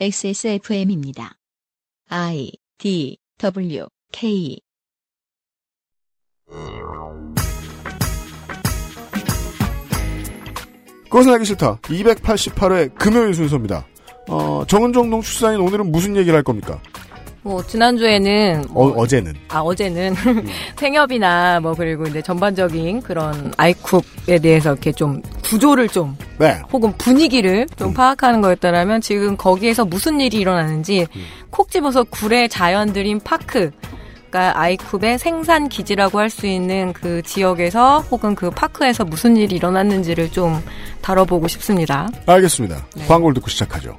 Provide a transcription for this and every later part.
XSFM입니다. I D W K 그것은 알기 싫다. 288회 금요일 순서입니다. 어, 정은정 농축사인 오늘은 무슨 얘기를 할 겁니까? 뭐 지난주에는 어, 어제는. 아 어제는 생협이나 뭐 그리고 이제 전반적인 그런 아이쿱에 대해서 이렇게 좀 구조를 좀 네. 혹은 분위기를 좀 음. 파악하는 거였다라면 지금 거기에서 무슨 일이 일어나는지 음. 콕 집어서 구례 자연드림 파크 그러니까 아이쿱의 생산 기지라고 할 수 있는 그 지역에서 혹은 그 파크에서 무슨 일이 일어났는지를 좀 다뤄보고 싶습니다. 알겠습니다. 네. 광고를 듣고 시작하죠.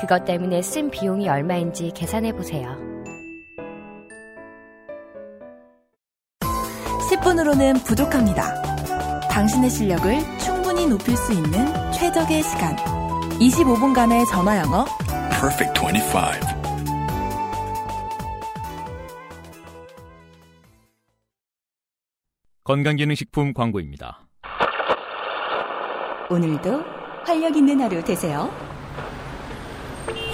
그것 때문에 쓴 비용이 얼마인지 계산해 보세요. 10분으로는 부족합니다. 당신의 실력을 충분히 높일 수 있는 최적의 시간. 25분간의 전화 영어. Perfect 25. 건강기능식품 광고입니다. 오늘도 활력 있는 하루 되세요.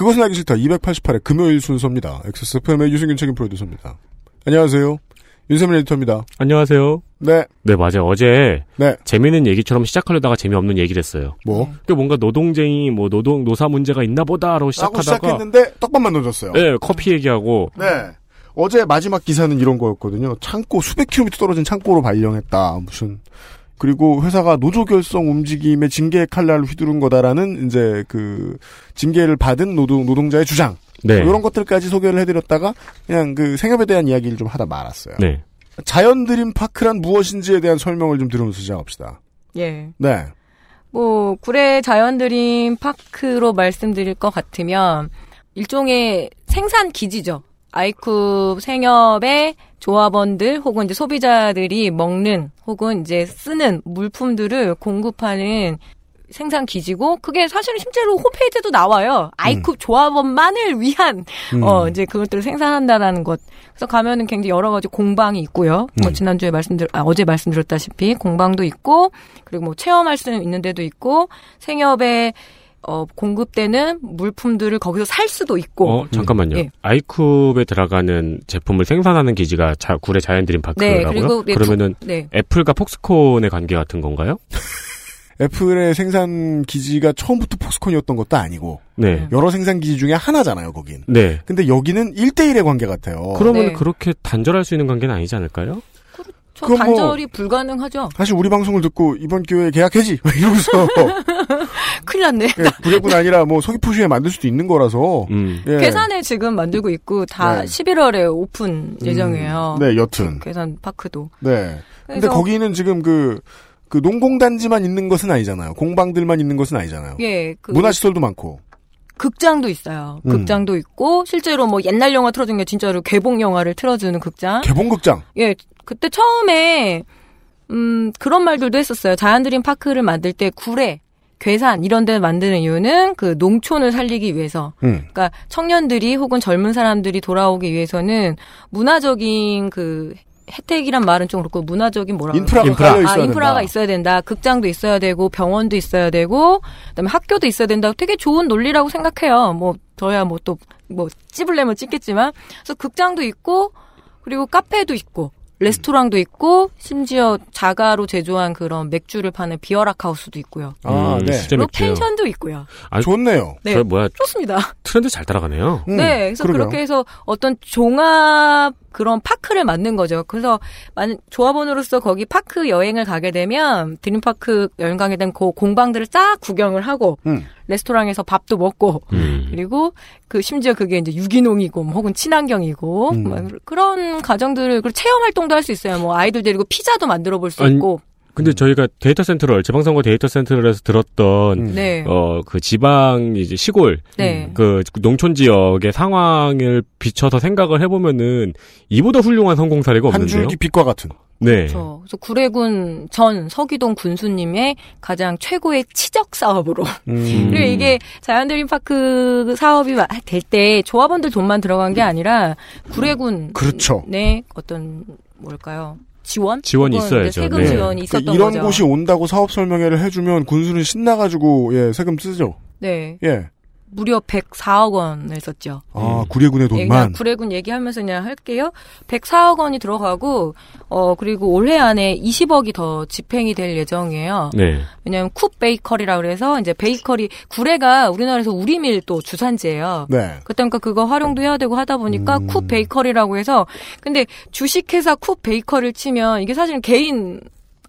그것은 알기 싫다. 288회 금요일 순서입니다. XSFM의 유승균 책임 프로듀서입니다. 안녕하세요. 윤세민 에디터입니다. 안녕하세요. 네. 네, 맞아요. 어제 네. 재미있는 얘기처럼 시작하려다가 재미없는 얘기를 했어요. 뭐? 그 뭔가 노동쟁이, 뭐 노동, 노사 문제가 있나 하고 시작하다가. 시작했는데 떡밥만 던졌어요. 네, 커피 얘기하고. 네. 어제 마지막 기사는 이런 거였거든요. 창고 수백 킬로미터 떨어진 창고로 발령했다. 무슨 그리고 회사가 노조 결성 움직임에 징계 칼날을 휘두른 거다라는 이제 그 징계를 받은 노동 노동자의 주장. 네. 이런 것들까지 소개를 해드렸다가 그냥 그 생업에 대한 이야기를 좀 하다 말았어요. 네. 자연 드림 파크란 무엇인지에 대한 설명을 좀 들으면서 시작합시다. 예. 네. 뭐 구례 자연드림 파크로 말씀드릴 것 같으면 일종의 생산 기지죠. 아이쿱 생협의 조합원들 혹은 이제 소비자들이 먹는 혹은 이제 쓰는 물품들을 공급하는 생산 기지고 그게 사실은 실제로 홈페이지에도 나와요. 아이쿱 조합원만을 위한 음. 어 이제 그것들을 생산한다라는 것. 그래서 가면은 굉장히 여러 가지 공방이 있고요. 뭐 음. 지난주에 말씀드렸 아 어제 말씀드렸다시피 공방도 있고 그리고 뭐 체험할 수 있는 데도 있고 생협에 어 공급되는 물품들을 거기서 살 수도 있고 어, 잠깐만요. 예. 아이쿱에 들어가는 제품을 생산하는 기지가 자, 구례 자연드림 네 파크라고요? 그리고 네, 그러면은 두- 네. 애플과 폭스콘의 관계 같은 건가요? 애플의 생산 기지가 처음부터 폭스콘이었던 것도 아니고 네. 여러 생산 기지 중에 하나잖아요, 거긴. 네. 근데 여기는 1대1의 관계 같아요. 그러면 네. 그렇게 단절할 수 있는 관계는 아니지 않을까요? 저 그건 뭐- 단절이 불가능하죠. 사실 우리 방송을 듣고 이번 기회에 계약해지 이러면서 큰일 났네. 구례뿐 아니라 뭐 서귀포시에 만들 수도 있는 거라서 음. 예. 계산을 지금 만들고 있고 다 네. 11월에 오픈 예정이에요. 네, 여튼. 계산 파크도. 네. 근데 거기는 지금 그, 그 농공단지만 있는 것은 아니잖아요. 공방들만 있는 것은 아니잖아요. 예, 그 문화시설도 많고. 극장도 있어요. 음. 극장도 있고 실제로 뭐 옛날 영화 틀어주는 게 진짜로 개봉 영화를 틀어주는 극장. 개봉 극장. 예, 그때 처음에 음 그런 말들도 했었어요. 자연드림 파크를 만들 때 구례, 괴산 이런 데 만드는 이유는 그 농촌을 살리기 위해서. 음. 그러니까 청년들이 혹은 젊은 사람들이 돌아오기 위해서는 문화적인 그 혜택이란 말은 좀 그렇고 문화적인 뭐라 인프라가 그럴까? 깔려 있어야 아, 인프라가 된다. 있어야 된다. 극장도 있어야 되고 병원도 있어야 되고 그다음에 학교도 있어야 된다. 되게 좋은 논리라고 생각해요. 뭐 저야 뭐 또뭐 찝을려면 찍겠지만 그래서 극장도 있고 그리고 카페도 있고 레스토랑도 있고 심지어 자가로 제조한 그런 맥주를 파는 비어락 하우스도 있고요. 아, 음, 네. 그리고 맥주요. 펜션도 있고요. 좋네요. 네. 저 뭐야 좋습니다. 트렌드 잘 따라가네요. 음, 네, 그래서 그러게요. 그렇게 해서 어떤 종합 그런 파크를 만든 거죠. 그래서 만 조합원으로서 거기 파크 여행을 가게 되면 드림파크 여행 가게 되면 그 공방들을 쫙 구경을 하고 음. 레스토랑에서 밥도 먹고 음. 그리고 그 심지어 그게 이제 유기농이고 뭐 혹은 친환경이고 음. 뭐 그런 가정들을 그리고 체험 활동도 할 수 있어요. 뭐 아이들 데리고 피자도 만들어 볼 수 있고. 근데 저희가 데이터 센터를 지방선거 데이터 센터에서 들었던 음. 네. 어그 지방 이제 시골 네. 그 농촌 지역의 상황을 비춰서 생각을 해보면은 이보다 훌륭한 성공 사례가 한 없는데요. 줄기 빛과 같은. 네. 그렇죠. 그래서 구례군 전 서기동 군수님의 가장 최고의 치적 사업으로 음. 그리고 이게 자연드림 파크 사업이 될 때 조합원들 돈만 들어간 게 아니라 구례군 그렇죠. 네 어떤 뭘까요 지원 지원이 있어야죠. 세금 네. 지원이 그러니까 있었던 이런 거죠. 곳이 온다고 사업 설명회를 해주면 군수는 신나가지고 예 세금 쓰죠. 네 예. 무려 104억 원을 썼죠. 아 구례군의 돈만. 구례군 얘기하면서 그냥 할게요. 104억 원이 들어가고 어 그리고 올해 안에 20억이 더 집행이 될 예정이에요. 네. 왜냐하면 쿱 베이커리라 그래서 이제 베이커리 구례가 우리나라에서 우리밀 또 주산지예요. 네. 그러니까 그거 활용도 해야 되고 하다 보니까 음. 쿱 베이커리라고 해서 근데 주식회사 쿱 베이커리를 치면 이게 사실은 개인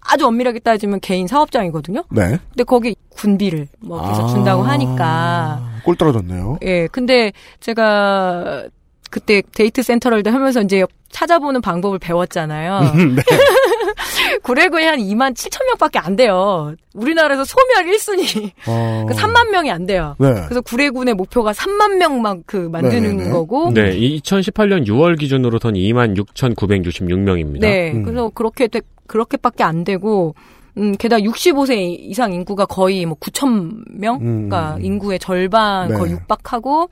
아주 엄밀하게 따지면 개인 사업장이거든요. 네. 근데 거기 군비를 뭐 계속 아. 준다고 하니까 꼴 떨어졌네요. 예, 근데 제가 그때 데이터 센터를 하면서 이제 찾아보는 방법을 배웠잖아요. 네. 구례군에 한 2만 7천 명밖에 안 돼요. 우리나라에서 소멸 1순위. 어. 그 3만 명이 안 돼요. 네. 그래서 구례군의 목표가 3만 명만 그 만드는 네네네. 거고. 네. 이 2018년 6월 기준으로 선 26,966명입니다. 네. 음. 그래서 그렇게 돼- 그렇게밖에 안 되고 음, 게다가 65세 이상 인구가 거의 뭐 9천 명? 음. 그러니까 인구의 절반 네. 거의 육박하고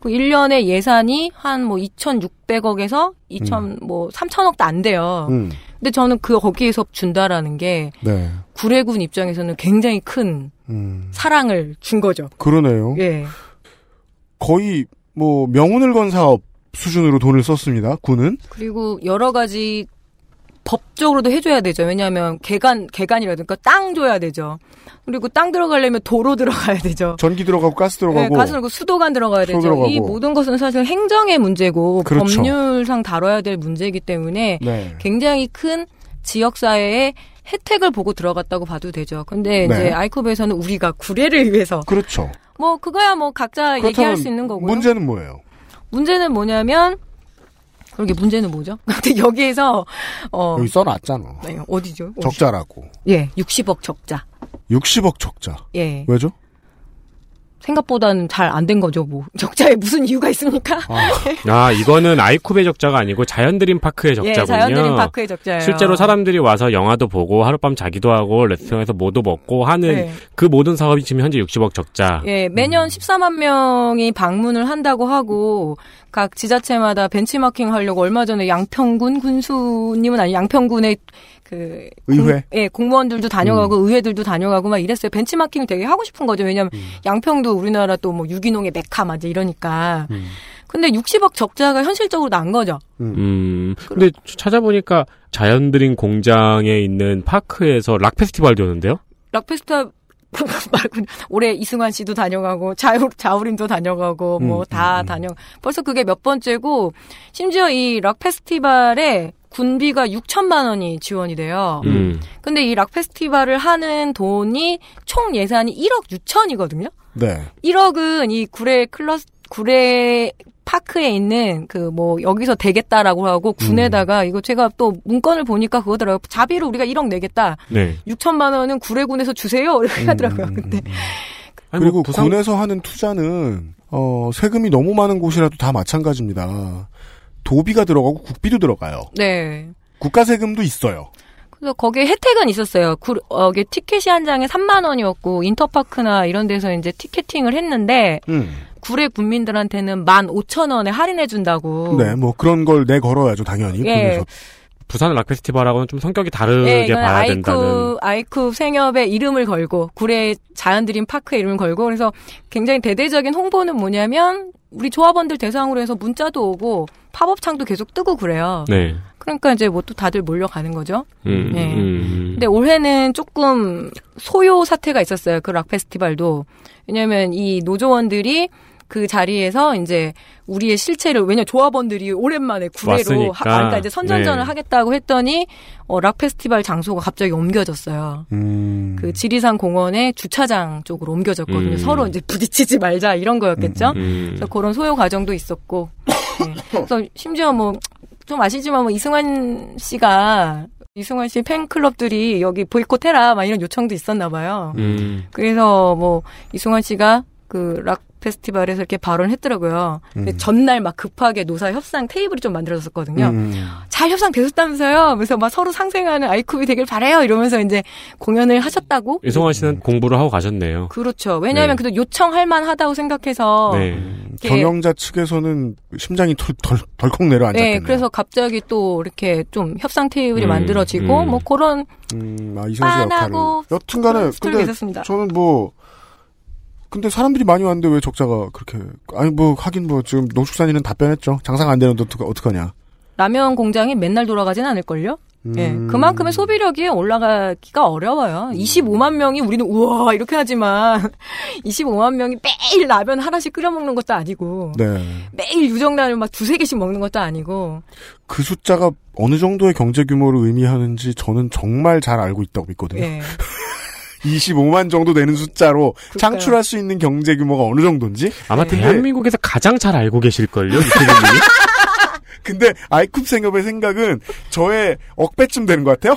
그 1년에 예산이 한 뭐 2,600억에서 2천 뭐 3천억도 안 돼요. 음. 근데 저는 그 거기에서 준다라는 게 네. 구례군 입장에서는 굉장히 큰 음. 사랑을 준 거죠. 그러네요. 예. 거의 뭐 명운을 건 사업 수준으로 돈을 썼습니다. 군은. 그리고 여러 가지 법적으로도 해줘야 되죠. 왜냐하면 개간 개간이라든가 땅 줘야 되죠. 그리고 땅 들어가려면 도로 들어가야 되죠. 전기 들어가고 가스 네, 들어가고. 가스 들고 수도관 들어가야 되죠. 들어가고. 이 모든 것은 사실 행정의 문제고 그렇죠. 법률상 다뤄야 될 문제이기 때문에 네. 굉장히 큰 지역 사회의 혜택을 보고 들어갔다고 봐도 되죠. 근데 네. 이제 아이콥에서는 우리가 구례를 위해서 그렇죠. 뭐 그거야 뭐 각자 얘기할 수 있는 거고요. 문제는 뭐예요? 문제는 뭐냐면 그러게 문제는 뭐죠? 근데 여기에서 어 여기 써놨잖아. 네, 어디죠? 어디? 적자라고. 예, 60억 적자. 60억 적자. 예. 왜죠? 생각보다는 잘 안 된 거죠, 뭐. 적자에 무슨 이유가 있습니까? 아, 아, 이거는 아이쿱의 적자가 아니고 자연드림 파크의 적자군요. 예, 자연드림 파크의 적자예요. 실제로 사람들이 와서 영화도 보고 하룻밤 자기도 하고 레스토랑에서 뭐도 먹고 하는 네. 그 모든 사업이 지금 현재 60억 적자. 예, 매년 14만 명이 방문을 한다고 하고 각 지자체마다 벤치마킹 하려고 얼마 전에 양평군 군수님은 아니 양평군의 그 의회? 공, 예, 공무원들도 다녀가고 의회들도 다녀가고 막 이랬어요. 벤치마킹 되게 하고 싶은 거죠. 왜냐면 양평도 우리나라 또 뭐 유기농의 메카 맞아 이러니까. 근데 60억 적자가 현실적으로 난 거죠. 음, 근데 찾아보니까 자연드림 공장에 있는 파크에서 락 페스티벌도 오는데요? 락 페스타 말고 올해 이승환 씨도 다녀가고 자우 자우림도 다녀가고 뭐 음, 다 음, 음. 다녀. 벌써 그게 몇 번째고 심지어 이 락 페스티벌에 군비가 6천만 원이 지원이 돼요. 음. 근데 이 락 페스티벌을 하는 돈이 총 예산이 1억 6천이거든요. 네. 1억은 이 구례 클러스 구례 파크에 있는 그 뭐 여기서 대겠다라고 하고 군에다가 이거 제가 또 문건을 보니까 그거더라고요. 자비로 우리가 1억 내겠다. 네. 6천만 원은 구례군에서 주세요. 이렇게 하더라고요. 음, 근데 아니, 그리고 뭐 부상- 군에서 하는 투자는 어, 세금이 너무 많은 곳이라도 다 마찬가지입니다. 도비가 들어가고 국비도 들어가요. 네. 국가 세금도 있어요. 그래서 거기에 혜택은 있었어요. 구, 어, 이게 티켓이 한 장에 3만 원이었고 인터파크나 이런 데서 이제 티켓팅을 했는데 음. 구례 군민들한테는 15,000원에 할인해 준다고. 네, 뭐 그런 걸 내 걸어야죠, 당연히. 예. 군에서. 부산 락 페스티벌하고는 좀 성격이 다르게 네, 봐야 아이쿠, 된다는. 아이쿠 생협의 이름을 걸고, 구례 자연드림 파크의 이름을 걸고, 그래서 굉장히 대대적인 홍보는 뭐냐면, 우리 조합원들 대상으로 해서 문자도 오고 팝업 창도 계속 뜨고 그래요. 네. 그러니까 이제 뭐 또 다들 몰려가는 거죠. 음, 네. 음, 근데 올해는 조금 소요 사태가 있었어요. 그 락 페스티벌도. 왜냐면 이 노조원들이 그 자리에서 이제 우리의 실체를 왜냐 조합원들이 오랜만에 구례로. 하, 아, 그러니까 이제 선전전을 네. 하겠다고 했더니 어, 락 페스티벌 장소가 갑자기 옮겨졌어요. 음. 그 지리산 공원의 주차장 쪽으로 옮겨졌거든요. 음. 서로 이제 부딪히지 말자 이런 거였겠죠. 음. 그래서 그런 소요 과정도 있었고. 네. 그래서 심지어 뭐 좀 아시지만 뭐 이승환 씨가 이승환 씨 팬클럽들이 여기 보이콧해라 막 이런 요청도 있었나 봐요. 음. 그래서 뭐 이승환 씨가 그락 페스티벌에서 이렇게 발언했더라고요. 음. 전날 막 급하게 노사 협상 테이블이 좀 만들어졌거든요. 음. 잘 협상 되셨다면서요. 그래서 막 서로 상생하는 아이쿠비 되길 바래요. 이러면서 이제 공연을 하셨다고. 이성환 씨는 공부를 하고 가셨네요. 그렇죠. 왜냐하면 네. 그래도 요청할 만하다고 생각해서. 네. 경영자 측에서는 심장이 덜, 덜, 덜컥 내려앉았겠네요. 네, 그래서 갑자기 또 이렇게 좀 협상 테이블이 음, 만들어지고 음. 뭐 그런 음, 아, 이성씨 역할을. 여튼간에, 근데 있었습니다. 저는 뭐, 근데 사람들이 많이 왔는데 왜 적자가 그렇게, 아니 뭐, 하긴 뭐, 지금 농축산인은 답변했죠. 장사가 안 되는데 어떡, 어떡하냐. 라면 공장이 맨날 돌아가진 않을걸요? 예, 음. 그만큼의 소비력이 올라가기가 어려워요. 25만 명이 우리는 우와 이렇게 하지만 25만 명이 매일 라면 하나씩 끓여 먹는 것도 아니고 네. 매일 유정라면 막 두세 개씩 먹는 것도 아니고 그 숫자가 어느 정도의 경제 규모를 의미하는지 저는 정말 잘 알고 있다고 믿거든요. 예. 25만 정도 되는 숫자로 그러니까요. 창출할 수 있는 경제 규모가 어느 정도인지. 아마 네. 대한민국에서 가장 잘 알고 계실걸요, 이태근님이. 근데 아이쿱 생업의 생각은 저의 억배쯤 되는 것 같아요.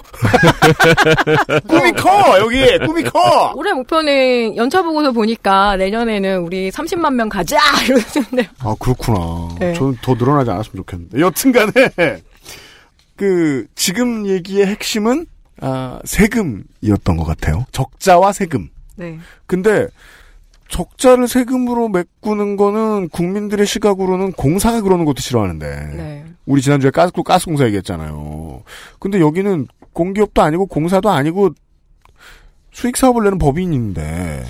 꿈이 커 여기 꿈이 커. 올해 목표는 연차 보고서 보니까 내년에는 우리 30만 명 가자 이러는데 아 그렇구나. 네. 저는 더 늘어나지 않았으면 좋겠는데. 여튼간에 그 지금 얘기의 핵심은 아, 세금이었던 것 같아요. 적자와 세금. 네. 근데 적자를 세금으로 메꾸는 거는 국민들의 시각으로는 공사가 그러는 것도 싫어하는데 네. 우리 지난주에 가스 가스공사 얘기했잖아요. 근데 여기는 공기업도 아니고 공사도 아니고 수익 사업을 내는 법인인데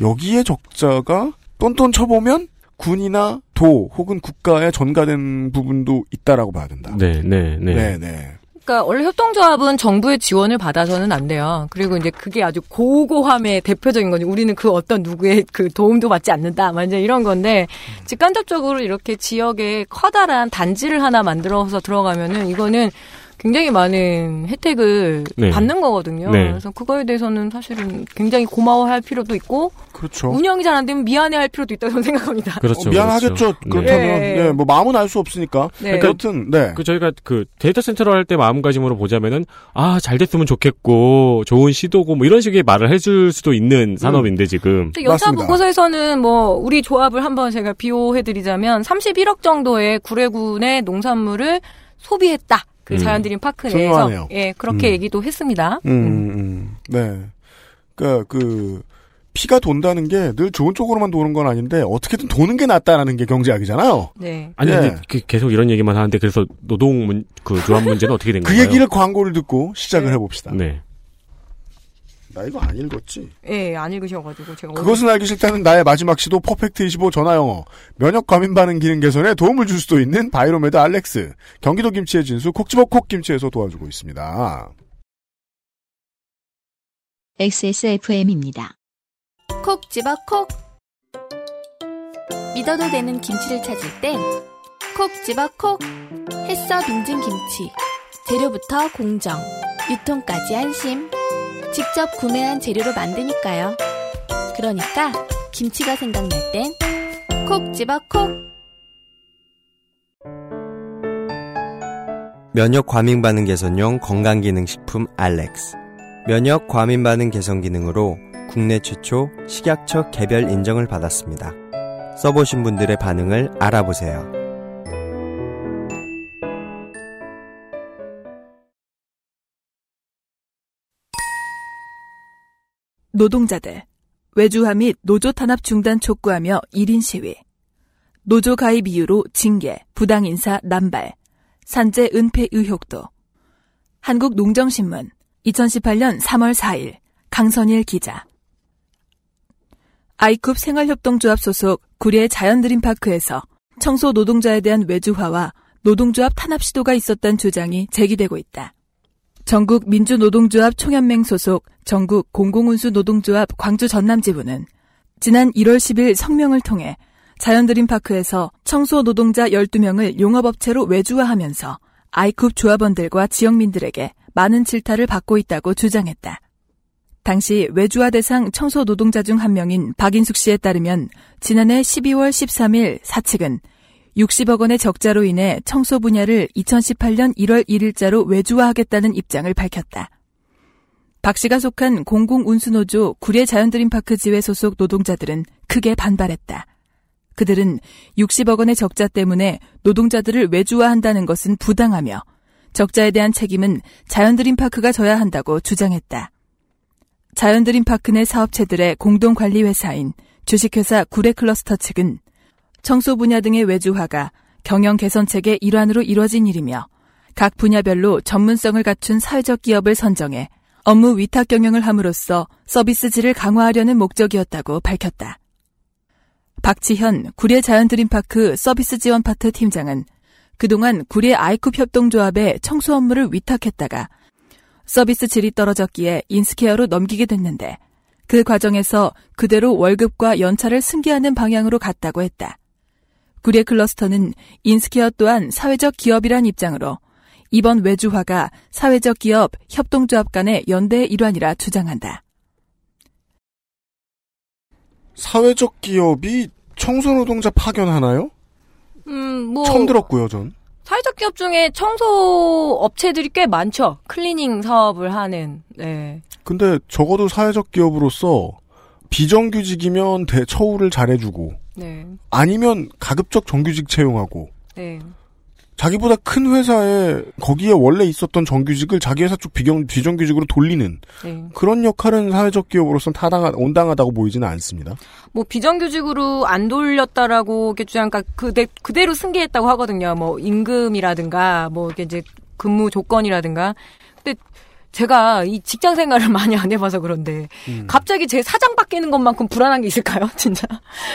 여기에 적자가 똔똔 쳐보면 군이나 도 혹은 국가에 전가된 부분도 있다라고 봐야 된다. 네, 네, 네. 네, 네. 그러니까 원래 협동조합은 정부의 지원을 받아서는 안 돼요. 그리고 이제 그게 아주 고고함의 대표적인 거죠. 우리는 그 어떤 누구의 그 도움도 받지 않는다. 완전 이런 건데 직간접적으로 이렇게 지역에 커다란 단지를 하나 만들어서 들어가면은 이거는 굉장히 많은 혜택을 네. 받는 거거든요. 네. 그래서 그거에 대해서는 사실은 굉장히 고마워할 필요도 있고 그렇죠. 운영이 잘 안 되면 미안해할 필요도 있다고 저는 생각합니다. 그렇죠. 어, 미안하겠죠. 그렇죠. 그렇다면 네. 네, 뭐 마음은 알 수 없으니까. 네. 그러니까 여튼 네. 그 저희가 그 데이터 센터를 할 때 마음가짐으로 보자면은 아 잘 됐으면 좋겠고 좋은 시도고 뭐 이런 식의 말을 해줄 수도 있는 산업인데 지금 근데 연차 맞습니다. 보고서에서는 뭐 우리 조합을 한번 제가 비호해드리자면 31억 정도의 구례군의 농산물을 소비했다. 그 음. 자연드림 파크 내에서 훌륭하네요. 예 그렇게 음. 얘기도 했습니다. 음, 음, 네. 그니까, 그, 피가 돈다는 게 늘 좋은 쪽으로만 도는 건 아닌데, 어떻게든 도는 게 낫다라는 게 경제학이잖아요. 네. 아니 네. 근데 그- 계속 이런 얘기만 하는데 그래서 노동 문, 그 조합 문제는 어떻게 된그 건가요? 얘기를 광고를 듣고 시작을 네. 해봅시다. 네. 나 이거 안 읽었지. 예, 안 읽으셔가지고 제가 그것은 알기 싫다는 나의 마지막 시도 퍼펙트 25 전화 영어. 면역 과민 반응 기능 개선에 도움을 줄 수도 있는 바이로메드 알렉스. 경기도 김치의 진수 콕지버 콕 김치에서 도와주고 있습니다. XSFM입니다. 콕 집어 콕 믿어도 되는 김치를 찾을 땐콕 집어 콕 햇서 빙진 김치 재료부터 공정 유통까지 안심 직접 구매한 재료로 만드니까요 그러니까 김치가 생각날 땐 콕 집어 콕 면역 과민 반응 개선용 건강기능식품 알렉스. 면역 과민 반응 개선 기능으로 국내 최초 식약처 개별 인정을 받았습니다. 써보신 분들의 반응을 알아보세요. 노동자들, 외주화 및 노조 탄압 중단 촉구하며 1인 시위. 노조 가입 이유로 징계, 부당 인사 남발, 산재 은폐 의혹도. 한국농정신문, 2018년 3월 4일, 강선일 기자. 아이쿱 생활협동조합 소속 구례 자연드림파크에서 청소 노동자에 대한 외주화와 노동조합 탄압 시도가 있었다는 주장이 제기되고 있다. 전국 민주노동조합 총연맹 소속 전국 공공운수 노동조합 광주 전남지부는 지난 1월 10일 성명을 통해 자연드림파크에서 청소 노동자 12명을 용업업체로 외주화하면서 아이쿱 조합원들과 지역민들에게 많은 질타를 받고 있다고 주장했다. 당시 외주화 대상 청소 노동자 중 한 명인 박인숙 씨에 따르면 지난해 12월 13일 사측은 60억 원의 적자로 인해 청소 분야를 2018년 1월 1일자로 외주화하겠다는 입장을 밝혔다. 박 씨가 속한 공공운수노조 구례 자연드림파크 지회 소속 노동자들은 크게 반발했다. 그들은 60억 원의 적자 때문에 노동자들을 외주화한다는 것은 부당하며 적자에 대한 책임은 자연드림파크가 져야 한다고 주장했다. 자연드림파크 내 사업체들의 공동관리회사인 주식회사 구례클러스터 측은 청소 분야 등의 외주화가 경영 개선책의 일환으로 이뤄진 일이며 각 분야별로 전문성을 갖춘 사회적 기업을 선정해 업무 위탁 경영을 함으로써 서비스 질을 강화하려는 목적이었다고 밝혔다. 박지현 구례 자연드림파크 서비스 지원 파트 팀장은 그동안 구례 아이쿱 협동조합에 청소 업무를 위탁했다가 서비스 질이 떨어졌기에 인스케어로 넘기게 됐는데 그 과정에서 그대로 월급과 연차를 승계하는 방향으로 갔다고 했다. 구례 클러스터는 인스케어 또한 사회적 기업이란 입장으로 이번 외주화가 사회적 기업 협동조합 간의 연대의 일환이라 주장한다. 사회적 기업이 청소노동자 파견하나요? 음, 뭐. 처음 들었고요, 전. 사회적 기업 중에 청소 업체들이 꽤 많죠. 클리닝 사업을 하는, 네. 근데 적어도 사회적 기업으로서 비정규직이면 대, 처우를 잘해주고, 네. 아니면 가급적 정규직 채용하고, 네. 자기보다 큰 회사에 거기에 원래 있었던 정규직을 자기 회사 쪽 비경, 비정규직으로 돌리는 네. 그런 역할은 사회적 기업으로서는 타당하, 온당하다고 보이지는 않습니다. 뭐 비정규직으로 안 돌렸다라고 이렇게 주장, 그러니까 그대, 그대로 승계했다고 하거든요. 뭐 임금이라든가 뭐 이제 근무 조건이라든가. 제가 이 직장 생활을 많이 안 해봐서 그런데 음. 갑자기 제 사장 바뀌는 것만큼 불안한 게 있을까요? 진짜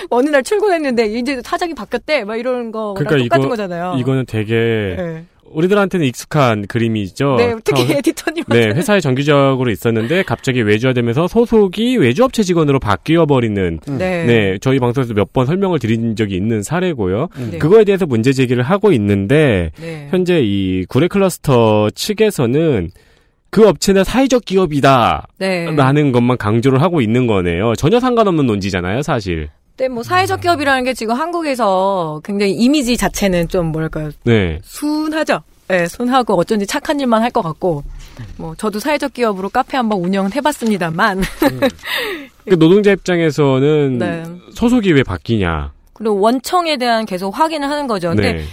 어느 날 출근했는데 이제 사장이 바뀌었대 막 이런 거랑 그러니까 똑같은 이거 거잖아요. 이거는 되게 네. 우리들한테는 익숙한 그림이죠. 네, 특히 저- 에디터님. 네, 회사에 정규적으로 있었는데 갑자기 외주화되면서 소속이 외주업체 직원으로 바뀌어 버리는 네. 네, 저희 방송에서 몇 번 설명을 드린 적이 있는 사례고요. 네. 그거에 대해서 문제 제기를 하고 있는데 네. 현재 이 구례 클러스터 측에서는 그 업체는 사회적 기업이다. 네. 라는 것만 강조를 하고 있는 거네요. 전혀 상관없는 논지잖아요, 사실. 네, 뭐 사회적 기업이라는 게 지금 한국에서 굉장히 이미지 자체는 좀 뭐랄까요 네. 순하죠. 네, 순하고 어쩐지 착한 일만 할 것 같고 뭐 저도 사회적 기업으로 카페 한번 운영을 해봤습니다만 그 노동자 입장에서는 네. 소속이 왜 바뀌냐. 그리고 원청에 대한 계속 확인을 하는 거죠. 근데 네.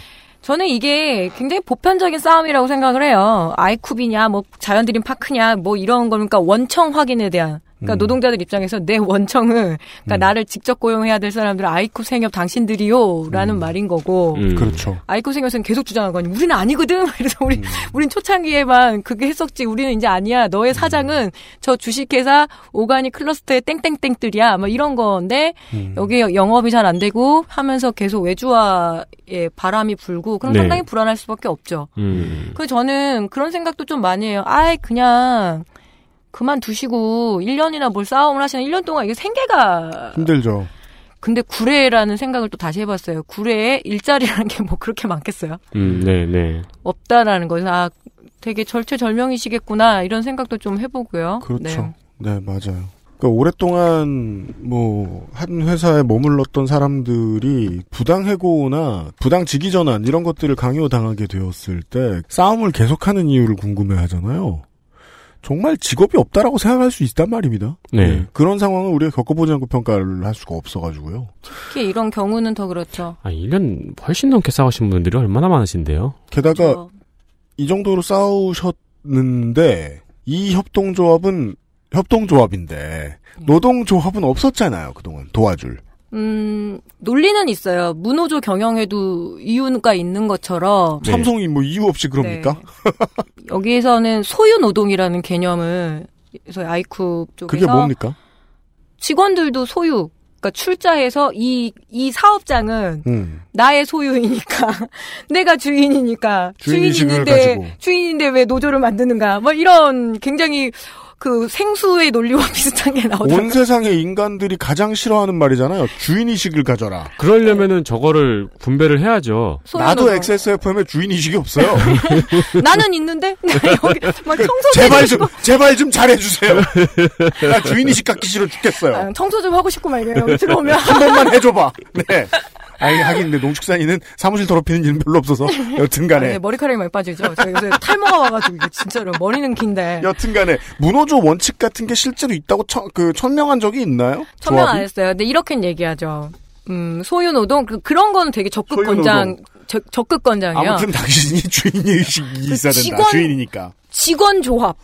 저는 이게 굉장히 보편적인 싸움이라고 생각을 해요. 아이쿱이냐, 뭐 자연드림 파크냐, 뭐 이런 거니까 원청 확인에 대한. 그러니까 음. 노동자들 입장에서 내 원청은 그러니까 나를 직접 고용해야 될 사람들은 아이쿱 생협 당신들이요라는 말인 거고. 음. 그렇죠. 아이코 생겨서는 계속 주장하거든요. 우리는 아니거든. 그래서 음. 우리 우린 초창기에만 그게 했었지. 우리는 이제 아니야. 너의 사장은 저 주식회사 오가닉 클러스터의 땡땡땡들이야. 뭐 이런 건데 음. 여기 영업이 잘 안 되고 하면서 계속 외주화에 바람이 불고 그럼 네. 상당히 불안할 수밖에 없죠. 음. 그 저는 그런 생각도 좀 많이 해요. 아이 그냥 그만 두시고 1년이나 뭘 싸움을 하시는 1년 동안 이게 생계가 힘들죠. 근데 구례라는 생각을 또 다시 해봤어요. 구례에 일자리라는 게 뭐 그렇게 많겠어요? 음, 네, 네. 없다라는 거죠. 아, 되게 절체절명이시겠구나 이런 생각도 좀 해보고요. 그렇죠. 네, 맞아요. 그러니까 오랫동안 뭐 한 회사에 머물렀던 사람들이 부당 해고나 부당 직위 전환 이런 것들을 강요 당하게 되었을 때 싸움을 계속하는 이유를 궁금해하잖아요. 정말 직업이 없다라고 생각할 수 있단 말입니다. 네. 그런 상황을 우리가 겪어보지 않고 평가를 할 수가 없어가지고요. 특히 이런 경우는 더 그렇죠. 아, 1년 훨씬 넘게 싸우신 분들이 얼마나 많으신데요? 게다가 저- 이 정도로 싸우셨는데 이 협동조합은 협동조합인데 노동조합은 없었잖아요 그동안 도와줄. 음, 논리는 있어요. 무노조 경영에도 이유가 있는 것처럼. 네. 삼성이 뭐 이유 없이 그럽니까? 네. 여기에서는 소유 노동이라는 개념을 그래서 아이쿱 쪽에서 그게 뭡니까? 직원들도 소유 그러니까 출자해서 이, 이 사업장은 음. 나의 소유이니까 내가 주인이니까 주인인데 가지고. 주인인데 왜 노조를 만드는가 뭐 이런 굉장히 그 생수의 논리와 비슷한 게온 나오더라고요. 세상의 인간들이 가장 싫어하는 말이잖아요. 주인의식을 가져라. 그러려면은 저거를 분배를 해야죠. 나도. XSFM에 주인의식이 없어요. 나는 있는데 여기 막 청소 그 제발 좀, 제발 좀 잘해주세요. 나 주인의식 갖기 싫어 죽겠어요. 아, 청소 좀 하고 싶고 막 이래요. 여기 들어오면 한 번만 해줘봐. 네. 아니, 하긴, 근데 농축산인은 사무실 더럽히는 일은 별로 없어서, 여튼 간에. 네, 머리카락이 많이 빠지죠. 제가 요새 탈모가 와가지고 진짜로 머리는 긴데 여튼 간에, 문호조 원칙 같은 게 실제로 있다고 천, 그, 천명한 적이 있나요? 천명 안 조합이? 했어요. 근데 이렇게는 얘기하죠. 음, 소유 노동 그, 그런 거는 되게 적극 소유 권장 적극 권장이에요. 아무튼 당신이 주인의식이 있어야 된다. 직원- 주인이니까. 직원 조합.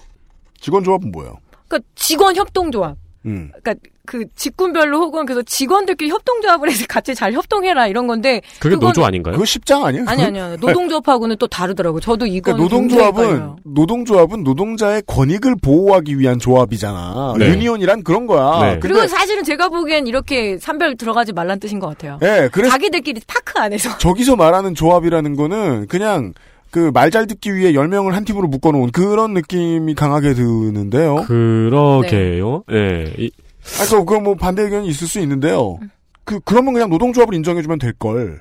직원 조합은 뭐예요? 그러니까 직원 협동 조합. 음. 그러니까 그 직군별로 혹은 그래서 직원들끼리 협동조합을 해서 같이 잘 협동해라 이런 건데 그게 그건- 노조 아닌가요? 그거 십장 아니에요? 아니 아니요 노동조합하고는 또 다르더라고요. 저도 이건 그러니까 노동조합은 노동조합은 노동자의 권익을 보호하기 위한 조합이잖아. 네. 유니온이란 그런 거야. 네. 근데 그리고 사실은 제가 보기엔 이렇게 산별 들어가지 말란 뜻인 것 같아요. 예, 그래서 자기들끼리 파크 안에서 저기서 말하는 조합이라는 거는 그냥 그말잘 듣기 위해 10명을 한 팀으로 묶어놓은 그런 느낌이 강하게 드는데요. 그러게요. 예. 이- 아, 그, 그뭐 반대 의견이 있을 수 있는데요. 그, 그러면 그냥 노동조합을 인정해주면 될 걸.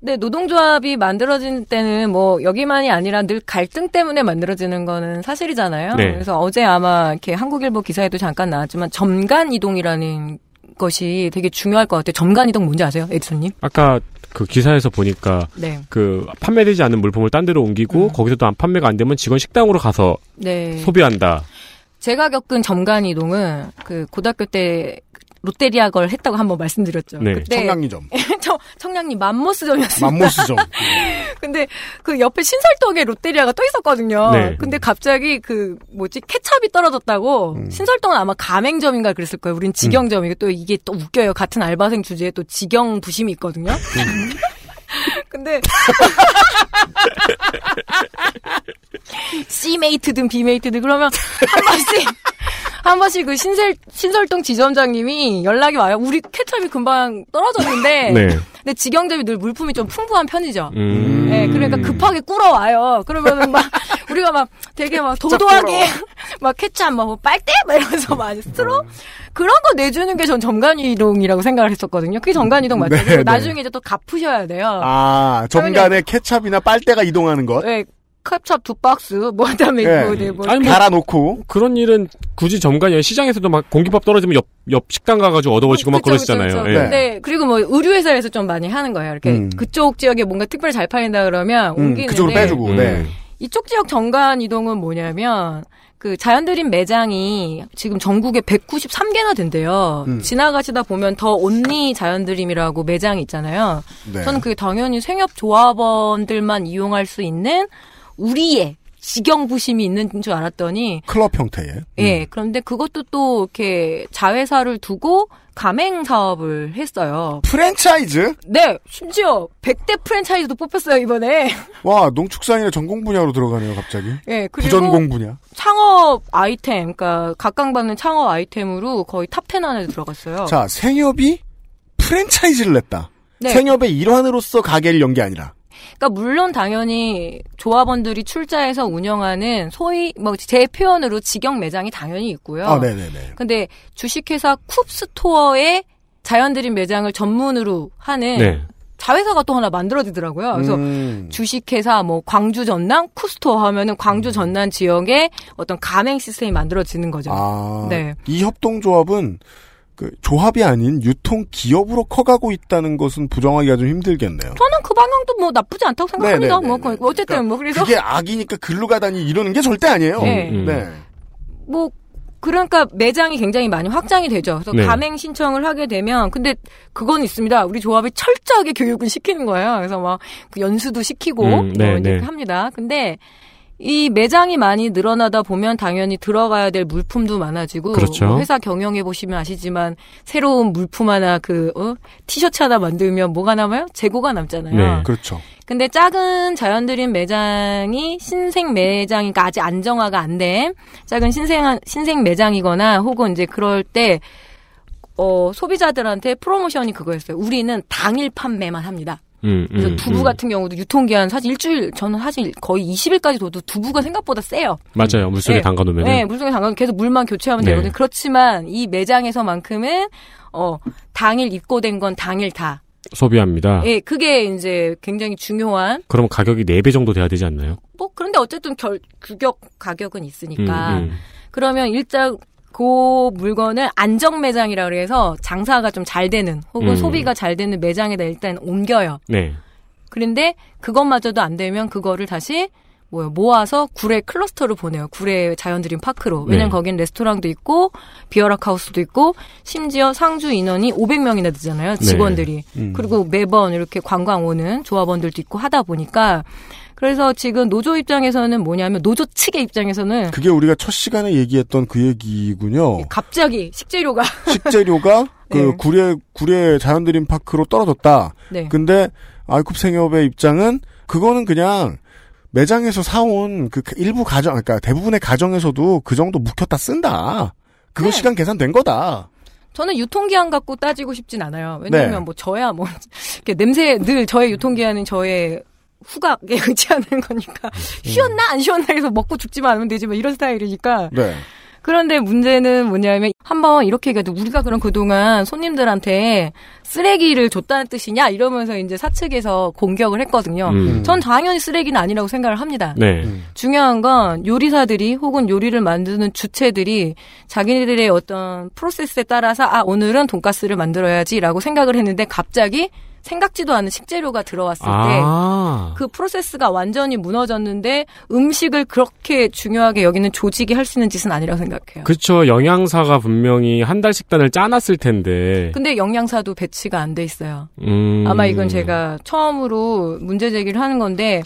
네, 노동조합이 만들어진 때는 뭐 여기만이 아니라 늘 갈등 때문에 만들어지는 거는 사실이잖아요. 네. 그래서 어제 아마 이렇게 한국일보 기사에도 잠깐 나왔지만 점간 이동이라는 것이 되게 중요할 것 같아요. 점간 이동 뭔지 아세요, 에디슨님? 아까 그 기사에서 보니까 네, 그 판매되지 않는 물품을 딴 데로 옮기고 거기서도 안 판매가 안 되면 직원 식당으로 가서 네. 소비한다. 제가 겪은 점간 이동은 그 고등학교 때 롯데리아 걸 했다고 한번 말씀드렸죠. 네. 그때 청량리점. 청, 청량리 맘모스점이었어요. 맘모스점. 근데 그 옆에 신설동에 롯데리아가 또 있었거든요. 네. 근데 갑자기 그 뭐지 케찹이 떨어졌다고 음. 신설동은 아마 가맹점인가 그랬을 거예요. 우린 직영점이고 또 이게 또 웃겨요. 같은 알바생 주제에 또 직영 부심이 있거든요. 근데 C메이트든 B메이트든 그러면 한 번씩 한 번씩 그 신설 신설동 지점장님이 연락이 와요. 우리 케찹이 금방 떨어졌는데 네. 근데 직영점이 늘 물품이 좀 풍부한 편이죠. 음. 네, 그러니까 급하게 꿇어 와요. 그러면은 막 우리가 막 되게 막 도도하게 막 케찹 막 빨대 막 이러면서 막 스트로 그런 거 내주는 게 전 정간이동이라고 생각을 했었거든요. 그게 정간이동 맞죠? 네, 네. 나중에 이제 또 갚으셔야 돼요. 아, 점간에 케찹이나 빨대가 이동하는 것. 네, 케찹 두 박스 뭐 그다음에 네. 뭐, 네, 뭐 아니, 뭐- 갈아놓고. 그런 일은 굳이 점간이 아니라 시장에서도 막 공기밥 떨어지면 옆, 옆 식당 가가지고 얻어오시고 막 그쵸, 그쵸, 그러시잖아요. 그쵸. 예. 근데 그리고 뭐 의류회사에서 좀 많이 하는 거예요. 이렇게 음. 그쪽 지역에 뭔가 특별히 잘 팔린다 그러면 음, 옮기는데 그쪽으로 빼주고, 음. 네. 이쪽 지역 정관 이동은 뭐냐면 그 자연드림 매장이 지금 전국에 193개나 된대요. 음. 지나가시다 보면 더 온리 자연드림이라고 매장이 있잖아요. 네. 저는 그게 당연히 생협 조합원들만 이용할 수 있는 우리의 직영 부심이 있는 줄 알았더니 클럽 형태의. 예 그런데 그것도 또 이렇게 자회사를 두고 가맹 사업을 했어요. 프랜차이즈? 네 심지어 100대 프랜차이즈도 뽑혔어요 이번에. 와, 농축산인의 전공 분야로 들어가네요, 갑자기. 예 그리고 부전공 분야. 창업 아이템, 그러니까 각광받는 창업 아이템으로 거의 탑10 안에 들어갔어요. 자, 생협이 프랜차이즈를 냈다. 네. 생협의 일환으로서 가게를 연 게 아니라. 그러니까 물론 당연히 조합원들이 출자해서 운영하는 소위 뭐 제 표현으로 직영 매장이 당연히 있고요. 아, 네네네. 근데 주식회사 쿱스토어에 자연드림 매장을 전문으로 하는 네. 자회사가 또 하나 만들어지더라고요. 그래서 음. 주식회사 뭐 광주 전남 쿠스토어 하면은 광주 전남 지역에 어떤 가맹 시스템이 만들어지는 거죠. 아, 네. 이 협동조합은 그 조합이 아닌 유통 기업으로 커가고 있다는 것은 부정하기가 좀 힘들겠네요. 저는 그 방향도 뭐 나쁘지 않다고 생각합니다. 네네네네. 뭐 그- 어쨌든 뭐 그래서 그게 악이니까 글로 가다니 이러는 게 절대 아니에요. 네. 음. 네. 뭐 그러니까 매장이 굉장히 많이 확장이 되죠. 그래서 네. 가맹 신청을 하게 되면 근데 그건 있습니다. 우리 조합이 철저하게 교육을 시키는 거예요. 그래서 막그 연수도 시키고 음, 네, 뭐 이제 네. 합니다. 근데 이 매장이 많이 늘어나다 보면 당연히 들어가야 될 물품도 많아지고 그렇죠. 뭐 회사 경영해 보시면 아시지만 새로운 물품 하나 그 어? 티셔츠 하나 만들면 뭐가 남아요? 재고가 남잖아요. 네. 그렇죠. 근데 작은 자연드림 매장이 신생 매장이니까 아직 안정화가 안 된 작은 신생 신생 매장이거나 혹은 이제 그럴 때 어, 소비자들한테 프로모션이 그거였어요. 우리는 당일 판매만 합니다. 음, 그래서 음, 두부 음. 같은 경우도 유통기한 사실 일주일, 저는 사실 거의 20일까지 둬도 두부가 생각보다 세요. 맞아요. 물속에 네. 담가 놓으면. 네, 물속에 담가면 계속 물만 교체하면 네. 되거든요. 그렇지만 이 매장에서만큼은 어 당일 입고된 건 당일 다. 소비합니다. 예, 그게 이제 굉장히 중요한. 그럼 가격이 4배 정도 돼야 되지 않나요? 뭐 그런데 어쨌든 결 규격 가격은 있으니까. 음, 음. 그러면 일단 그 물건을 안정 매장이라 그래서 장사가 좀 잘 되는 혹은 음. 소비가 잘 되는 매장에다 일단 옮겨요. 네. 그런데 그것마저도 안 되면 그거를 다시 뭐요 모아서 구례 클러스터로 보내요. 구례 자연드림 파크로. 왜냐면 네. 거기는 레스토랑도 있고 비어락 하우스도 있고 심지어 상주 인원이 500명이나 되잖아요. 직원들이. 음. 그리고 매번 이렇게 관광 오는 조합원들도 있고 하다 보니까 그래서 지금 노조 입장에서는 뭐냐면 노조 측의 입장에서는 그게 우리가 첫 시간에 얘기했던 그 얘기군요. 갑자기 식재료가 식재료가 그 네. 구례 구례 자연드림 파크로 떨어졌다. 네. 근데 아이쿱 생협의 입장은 그거는 그냥 매장에서 사온 그 일부 가정, 그러니까 대부분의 가정에서도 그 정도 묵혔다 쓴다. 그거 네. 시간 계산 된 거다. 저는 유통기한 갖고 따지고 싶진 않아요. 왜냐면 네. 뭐 저야 뭐 냄새 늘 저의 유통기한은 저의 후각에 의지하는 거니까 쉬었나 안 쉬었나 해서 먹고 죽지만 않으면 되지 뭐 이런 스타일이니까 네. 그런데 문제는 뭐냐면 한번 이렇게 얘기해도 우리가 그럼 그동안 손님들한테 쓰레기를 줬다는 뜻이냐 이러면서 이제 사측에서 공격을 했거든요. 음. 전 당연히 쓰레기는 아니라고 생각을 합니다. 네. 중요한 건 요리사들이 혹은 요리를 만드는 주체들이 자기네들의 어떤 프로세스에 따라서 아 오늘은 돈가스를 만들어야지라고 생각을 했는데 갑자기 생각지도 않은 식재료가 들어왔을 아. 때그 프로세스가 완전히 무너졌는데 음식을 그렇게 중요하게 여기는 조직이 할 수 있는 짓은 아니라고 생각해요. 그쵸. 영양사가 분명히 한 달 식단을 짜놨을 텐데. 근데 영양사도 배치가 안 돼 있어요. 음. 아마 이건 제가 처음으로 문제 제기를 하는 건데,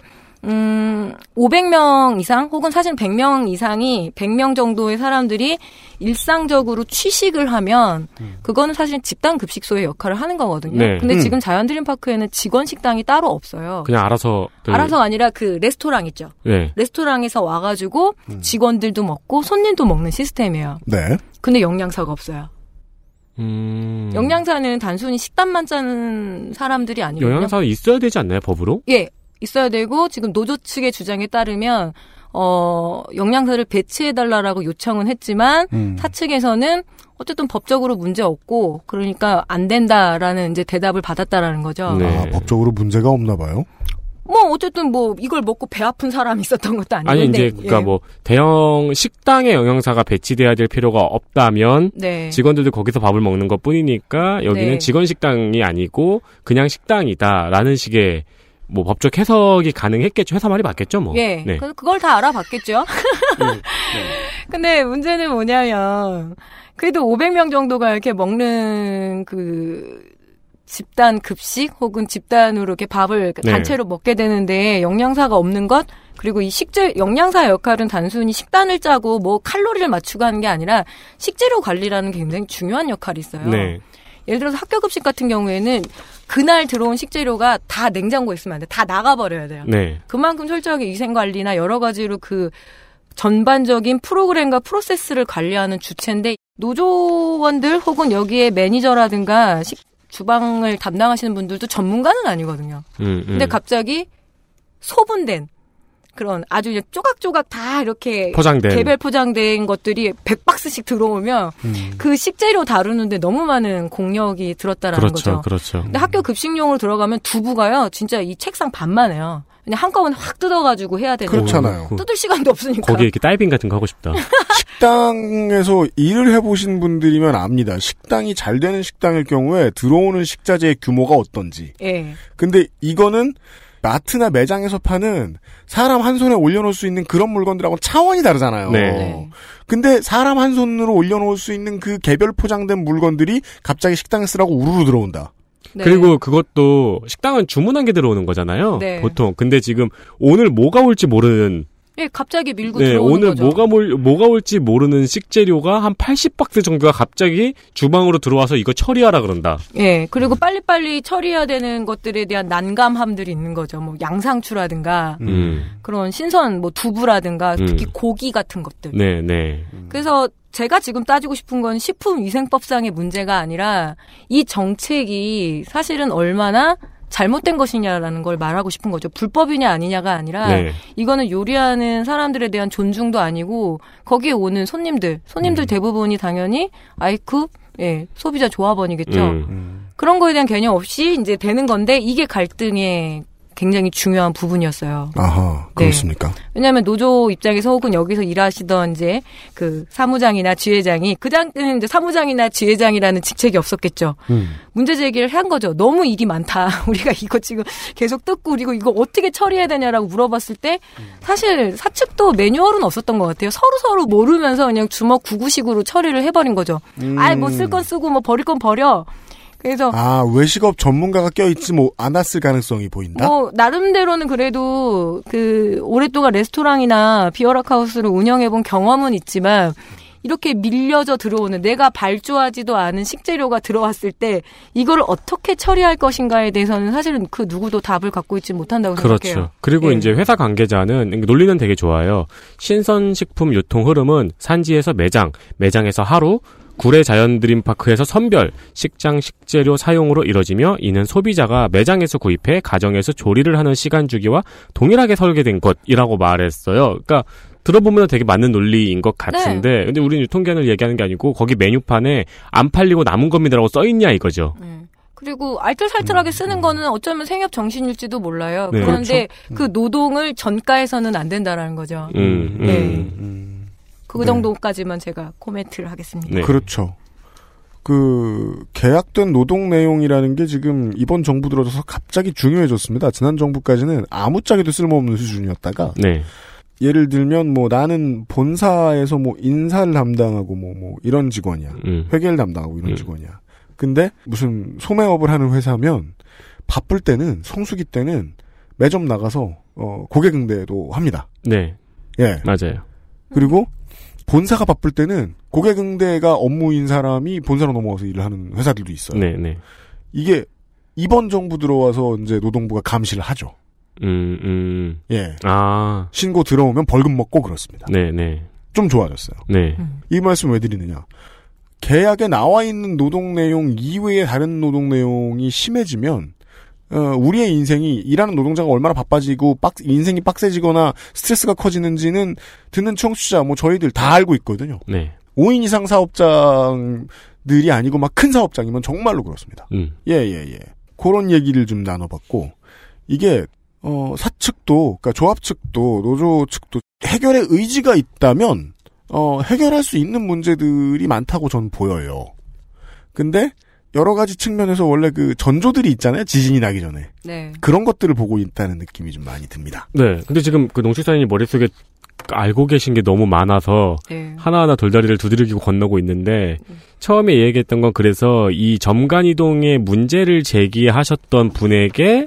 음, 500명 이상 혹은 사실 100명 이상이 100명 정도의 사람들이 일상적으로 취식을 하면 그거는 사실 집단 급식소의 역할을 하는 거거든요. 네. 근데 음. 지금 자연드림 파크에는 직원 식당이 따로 없어요. 그냥 알아서. 알아서 아니라 그 레스토랑 있죠. 네. 레스토랑에서 와 가지고 직원들도 먹고 손님도 먹는 시스템이에요. 네. 근데 영양사가 없어요. 음. 영양사는 단순히 식단만 짜는 사람들이 아니거든요. 영양사 있어야 되지 않나요, 법으로? 예, 있어야 되고 지금 노조 측의 주장에 따르면 어 영양사를 배치해 달라라고 요청은 했지만 음. 사측에서는 어쨌든 법적으로 문제 없고 그러니까 안 된다라는 이제 대답을 받았다라는 거죠. 네. 아, 법적으로 문제가 없나 봐요. 뭐 어쨌든 뭐 이걸 먹고 배 아픈 사람이 있었던 것도 아니고 아니, 이제, 그니까 예. 뭐, 대형 식당에 영양사가 배치돼야 될 필요가 없다면, 네. 직원들도 거기서 밥을 먹는 것 뿐이니까, 여기는 네. 직원 식당이 아니고, 그냥 식당이다라는 식의, 뭐, 법적 해석이 가능했겠죠. 회사 말이 맞겠죠, 뭐. 예. 네. 그래서 그걸 다 알아봤겠죠. 근데 문제는 뭐냐면 그래도 500명 정도가 이렇게 먹는 그 집단 급식 혹은 집단으로 이렇게 밥을 네. 단체로 먹게 되는데 영양사가 없는 것 그리고 이 식재 영양사 역할은 단순히 식단을 짜고 뭐 칼로리를 맞추고 하는 게 아니라 식재료 관리라는 게 굉장히 중요한 역할이 있어요. 네. 예를 들어서 학교 급식 같은 경우에는 그날 들어온 식재료가 다 냉장고에 있으면 안 돼. 다 나가버려야 돼요. 네. 그만큼 철저하게 위생 관리나 여러 가지로 그 전반적인 프로그램과 프로세스를 관리하는 주체인데 노조원들 혹은 여기에 매니저라든가 식 주방을 담당하시는 분들도 전문가는 아니거든요. 음, 음. 근데 갑자기 소분된 그런 아주 이제 조각조각 다 이렇게 포장된. 개별 포장된 것들이 100박스씩 들어오면 음. 그 식재료 다루는데 너무 많은 공력이 들었다라는 그렇죠, 거죠. 그렇죠. 근데 학교 급식용으로 들어가면 두부가요, 진짜 이 책상 반만 해요. 그냥 한꺼번에 확 뜯어가지고 해야 되는 그렇잖아요. 그- 뜯을 시간도 없으니까. 거기에 이렇게 다이빙 같은 거 하고 싶다. 식당에서 일을 해보신 분들이면 압니다. 식당이 잘 되는 식당일 경우에 들어오는 식자재의 규모가 어떤지. 예. 근데 이거는 마트나 매장에서 파는 사람 한 손에 올려놓을 수 있는 그런 물건들하고 차원이 다르잖아요. 네. 네. 근데 사람 한 손으로 올려놓을 수 있는 그 개별 포장된 물건들이 갑자기 식당에 쓰라고 우르르 들어온다. 네. 그리고 그것도 식당은 주문한 게 들어오는 거잖아요. 네. 보통. 근데 지금 오늘 뭐가 올지 모르는 예, 갑자기 밀고 네, 들어오는 오늘 거죠. 뭐가 몰, 뭐가 올지 모르는 식재료가 한 80박스 정도가 갑자기 주방으로 들어와서 이거 처리하라 그런다. 예, 그리고 빨리빨리 처리해야 되는 것들에 대한 난감함들이 있는 거죠. 뭐 양상추라든가 음. 그런 신선 뭐 두부라든가 음. 특히 고기 같은 것들. 네, 네. 그래서 제가 지금 따지고 싶은 건 식품위생법상의 문제가 아니라 이 정책이 사실은 얼마나 잘못된 것이냐라는 걸 말하고 싶은 거죠. 불법이냐 아니냐가 아니라 네. 이거는 요리하는 사람들에 대한 존중도 아니고 거기에 오는 손님들, 손님들 음. 대부분이 당연히 아이쿠 예, 소비자 조합원이겠죠. 음. 그런 거에 대한 개념 없이 이제 되는 건데 이게 갈등의 굉장히 중요한 부분이었어요. 아하, 그렇습니까? 왜냐하면 노조 입장에서 혹은 여기서 일하시던 이제 그 사무장이나 지회장이 그당때는 이제 사무장이나 지회장이라는 직책이 없었겠죠. 음. 문제 제기를 한 거죠. 너무 일이 많다. 우리가 이거 지금 계속 뜯고 그리고 이거 어떻게 처리해야 되냐라고 물어봤을 때 사실 사측도 매뉴얼은 없었던 것 같아요. 서로 서로 모르면서 그냥 주먹 구구식으로 처리를 해버린 거죠. 음. 아이 뭐 쓸 건 쓰고 뭐 버릴 건 버려. 그래서 아, 외식업 전문가가 껴있지 뭐 않았을 가능성이 보인다? 뭐 나름대로는 그래도 그 오랫동안 레스토랑이나 비어락 하우스를 운영해 본 경험은 있지만 이렇게 밀려져 들어오는 내가 발주하지도 않은 식재료가 들어왔을 때 이걸 어떻게 처리할 것인가에 대해서는 사실은 그 누구도 답을 갖고 있지 못한다고 그렇죠. 생각해요. 그리고 예. 이제 회사 관계자는 논리는 되게 좋아요. 신선식품 유통 흐름은 산지에서 매장, 매장에서 하루, 구례 자연드림파크에서 선별, 식장 식재료 사용으로 이뤄지며 이는 소비자가 매장에서 구입해 가정에서 조리를 하는 시간 주기와 동일하게 설계된 것이라고 말했어요. 그러니까 들어보면 되게 맞는 논리인 것 같은데 근데 우리는 유통기한을 얘기하는 게 아니고 거기 메뉴판에 안 팔리고 남은 겁니다라고 써 있냐 이거죠. 그리고 알뜰살뜰하게 쓰는 거는 어쩌면 생협 정신일지도 몰라요. 네. 그런데 그 노동을 전가해서는 안 된다라는 거죠. 음, 음. 네. 그 네. 정도까지만 제가 코멘트를 하겠습니다. 네. 그렇죠. 그 계약된 노동 내용이라는 게 지금 이번 정부 들어서서 갑자기 중요해졌습니다. 지난 정부까지는 아무짝에도 쓸모없는 수준이었다가 네. 예를 들면 뭐 나는 본사에서 뭐 인사를 담당하고 뭐뭐 이런 직원이야. 음. 회계를 담당하고 이런 음. 직원이야. 근데 무슨 소매업을 하는 회사면 바쁠 때는 성수기 때는 매점 나가서 어 고객 응대도 합니다. 네. 예. 맞아요. 그리고 본사가 바쁠 때는 고객 응대가 업무인 사람이 본사로 넘어와서 일을 하는 회사들도 있어요. 네, 네. 이게 이번 정부 들어와서 이제 노동부가 감시를 하죠. 음, 음. 예. 아. 신고 들어오면 벌금 먹고 그렇습니다. 네, 네. 좀 좋아졌어요. 네. 이 말씀 왜 드리느냐. 계약에 나와 있는 노동 내용 이외의 다른 노동 내용이 심해지면 어, 우리의 인생이 일하는 노동자가 얼마나 바빠지고 빡, 인생이 빡세지거나 스트레스가 커지는지는 듣는 청취자 뭐 저희들 다 알고 있거든요. 네. 5인 이상 사업장들이 아니고 막 큰 사업장이면 정말로 그렇습니다. 음. 예, 예, 예. 그런 얘기를 좀 나눠봤고, 이게, 어, 사측도, 그러니까 조합 측도, 노조 측도 해결의 의지가 있다면, 어, 해결할 수 있는 문제들이 많다고 전 보여요. 근데, 여러 가지 측면에서 원래 그 전조들이 있잖아요. 지진이 나기 전에. 네. 그런 것들을 보고 있다는 느낌이 좀 많이 듭니다. 네. 근데 지금 그 농축사님 머릿속에 알고 계신 게 너무 많아서 네. 하나하나 돌다리를 두드리고 건너고 있는데 처음에 얘기했던 건 그래서 이 점간 이동의 문제를 제기하셨던 분에게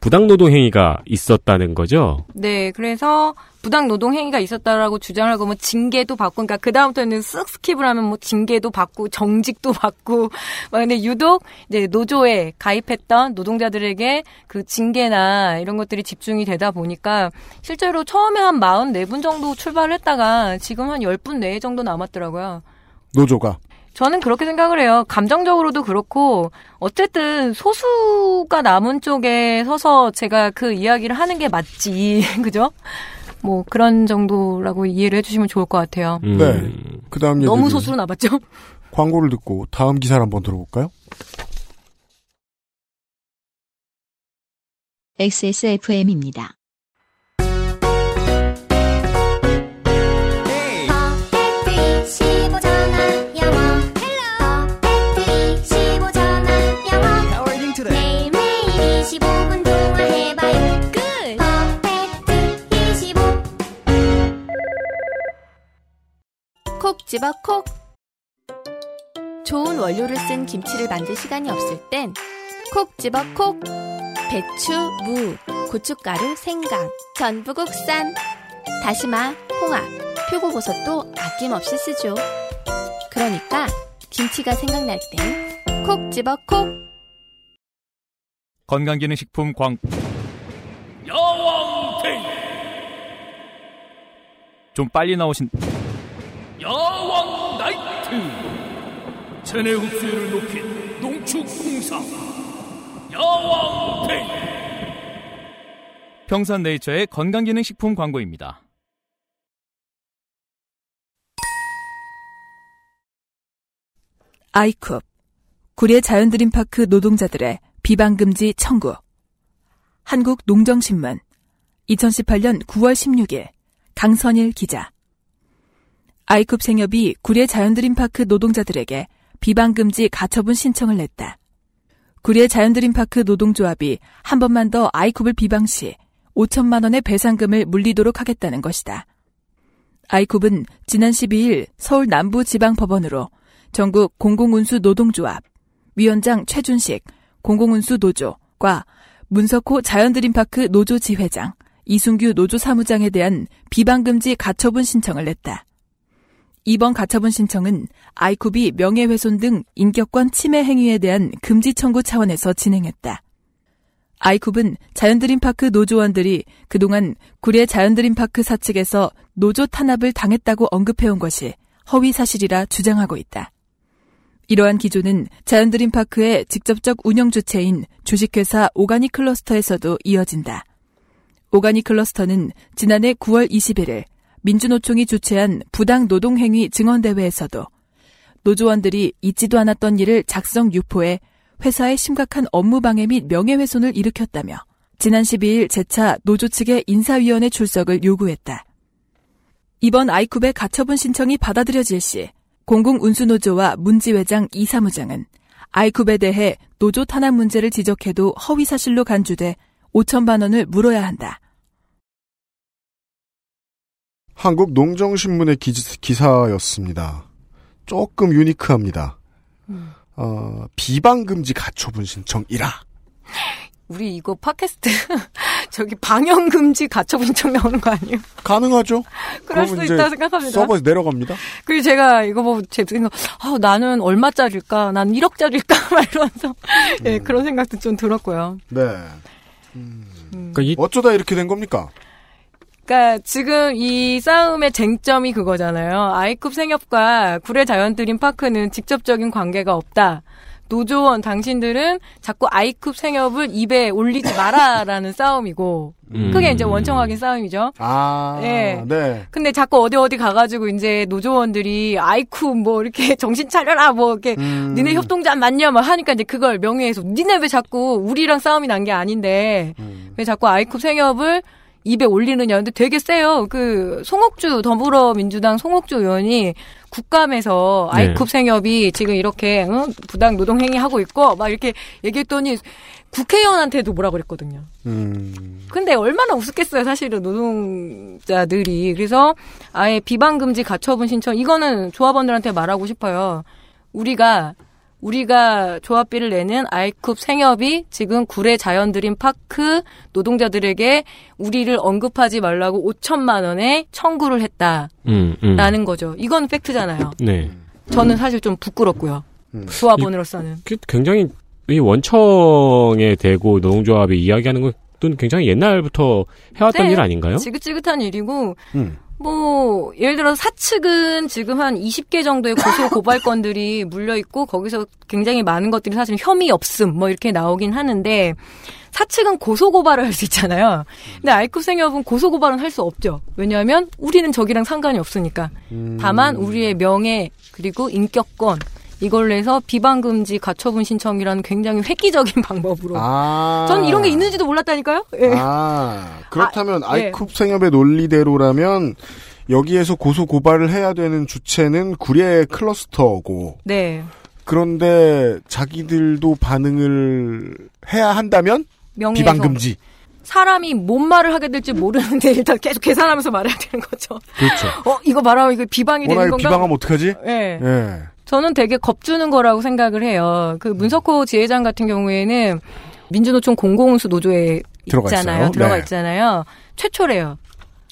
부당 노동 행위가 있었다는 거죠. 네, 그래서 부당 노동 행위가 있었다라고 주장을 하고 뭐 징계도 받고, 그러니까 그 다음부터는 쓱 스킵을 하면 뭐 징계도 받고 정직도 받고, 막 근데 유독 이제 노조에 가입했던 노동자들에게 그 징계나 이런 것들이 집중이 되다 보니까 실제로 처음에 한 44분 정도 출발을 했다가 지금 한 10분 내에 정도 남았더라고요. 노조가. 저는 그렇게 생각을 해요. 감정적으로도 그렇고 어쨌든 소수가 남은 쪽에 서서 제가 그 이야기를 하는 게 맞지, 그죠? 뭐 그런 정도라고 이해를 해주시면 좋을 것 같아요. 음. 네. 그 다음 너무 소수로 남았죠? 광고를 듣고 다음 기사를 한번 들어볼까요? XSFM입니다. 집어 콕. 좋은 원료를 쓴 김치를 만들 시간이 없을 땐 콕 집어 콕. 배추, 무, 고춧가루, 생강, 전부 국산. 다시마, 홍합, 표고버섯도 아낌없이 쓰죠. 그러니까 김치가 생각날 땐 콕 집어 콕. 건강기능식품 광 여왕탱 좀 빨리 나오신 여왕 체내 흡수율을 높인 농축 홍삼 야왕테이 평산네이처의 건강기능식품 광고입니다. 아이쿱 구례 자연드림파크 노동자들의 비방금지 청구. 한국농정신문 2018년 9월 16일 강선일 기자. 아이쿱 생협이 구례 자연드림파크 노동자들에게 비방금지 가처분 신청을 냈다. 구례 자연드림파크 노동조합이 한 번만 더 아이쿱을 비방 시 5천만 원의 배상금을 물리도록 하겠다는 것이다. 아이쿱은 지난 12일 서울 남부지방법원으로 전국 공공운수 노동조합, 위원장 최준식 공공운수 노조과 문석호 자연드림파크 노조 지회장, 이순규 노조 사무장에 대한 비방금지 가처분 신청을 냈다. 이번 가처분 신청은 아이쿱이 명예훼손 등 인격권 침해 행위에 대한 금지 청구 차원에서 진행했다. 아이쿱은 자연드림파크 노조원들이 그동안 구례 자연드림파크 사측에서 노조 탄압을 당했다고 언급해온 것이 허위 사실이라 주장하고 있다. 이러한 기조는 자연드림파크의 직접적 운영 주체인 주식회사 오가닉 클러스터에서도 이어진다. 오가닉 클러스터는 지난해 9월 21일 민주노총이 주최한 부당 노동행위 증언대회에서도 노조원들이 있지도 않았던 일을 작성 유포해 회사의 심각한 업무방해 및 명예훼손을 일으켰다며 지난 12일 재차 노조 측의 인사위원회 출석을 요구했다. 이번 아이쿱의 가처분 신청이 받아들여질 시 공공운수노조와 문지회장 이사무장은 아이쿱에 대해 노조 탄압 문제를 지적해도 허위사실로 간주돼 5천만 원을 물어야 한다. 한국 농정신문의 기, 사였습니다 조금 유니크합니다. 음. 어, 비방금지 가처분 신청이라. 우리 이거 팟캐스트 저기 방영금지 가처분 신청 나오는 거 아니에요? 가능하죠. 그럴 수 있다 생각합니다. 서버에서 내려갑니다. 그리고 제가 이거 보고 제 생각, 아, 나는 얼마짜리일까? 난 1억짜리일까? 막 이러면서 예, 음. 그런 생각도 좀 들었고요. 네. 음. 그러니까 이... 어쩌다 이렇게 된 겁니까? 그러니까 지금 이 싸움의 쟁점이 그거잖아요. 아이쿱 생협과 구례 자연드림 파크는 직접적인 관계가 없다. 노조원 당신들은 자꾸 아이쿱 생협을 입에 올리지 마라라는 싸움이고 음. 그게 이제 원청확인 싸움이죠. 아, 네. 네. 근데 자꾸 어디 어디 가가지고 이제 노조원들이 아이쿱 뭐 이렇게 정신 차려라 뭐 이렇게 음. 니네 협동자 맞냐 막 하니까 이제 그걸 명예훼손. 니네 왜 자꾸 우리랑 싸움이 난 게 아닌데 음. 왜 자꾸 아이쿱 생협을 입에 올리느냐. 근데 되게 세요. 그 송옥주 더불어민주당 송옥주 의원이 국감에서 네. 아이쿱 생협이 지금 이렇게 응? 부당 노동 행위 하고 있고 막 이렇게 얘기했더니 국회의원한테도 뭐라 그랬거든요. 음. 근데 얼마나 우습겠어요, 사실은 노동자들이. 그래서 아예 비방 금지 가처분 신청 이거는 조합원들한테 말하고 싶어요. 우리가 우리가 조합비를 내는 아이쿱 생협이 지금 구례 자연드림 파크 노동자들에게 우리를 언급하지 말라고 5천만 원에 청구를 했다라는 음, 음. 거죠. 이건 팩트잖아요. 네. 저는 사실 좀 부끄럽고요. 음. 조합원으로서는. 굉장히 이 원청에 대고 노동조합이 이야기하는 것도 굉장히 옛날부터 해왔던 네, 일 아닌가요? 지긋지긋한 일이고 음. 뭐 예를 들어 사측은 지금 한 20개 정도의 고소 고발 건들이 물려 있고 거기서 굉장히 많은 것들이 사실 혐의 없음 뭐 이렇게 나오긴 하는데 사측은 고소 고발을 할 수 있잖아요. 근데 아이쿠 생협은 고소 고발은 할 수 없죠. 왜냐하면 우리는 저기랑 상관이 없으니까. 다만 우리의 명예 그리고 인격권 이걸로 해서 비방금지 가처분 신청이라는 굉장히 획기적인 방법으로. 아. 전 이런 게 있는지도 몰랐다니까요? 예. 아, 그렇다면 아, 예. 이쿱 생협의 논리대로라면 여기에서 고소 고발을 해야 되는 주체는 구례 클러스터고. 네. 그런데 자기들도 반응을 해야 한다면 명예훼손. 비방 금지. 사람이 뭔 말을 하게 될지 모르는데 일단 계속 계산하면서 말해야 되는 거죠. 그렇죠. 어 이거 말하면 이거 비방이 되는 건가? 비방하면 어떡하지? 네. 네. 저는 되게 겁주는 거라고 생각을 해요. 그 문석호 지회장 같은 경우에는 민주노총 공공운수 노조에 들어가 있잖아요. 있어요. 들어가 네. 있잖아요. 최초래요.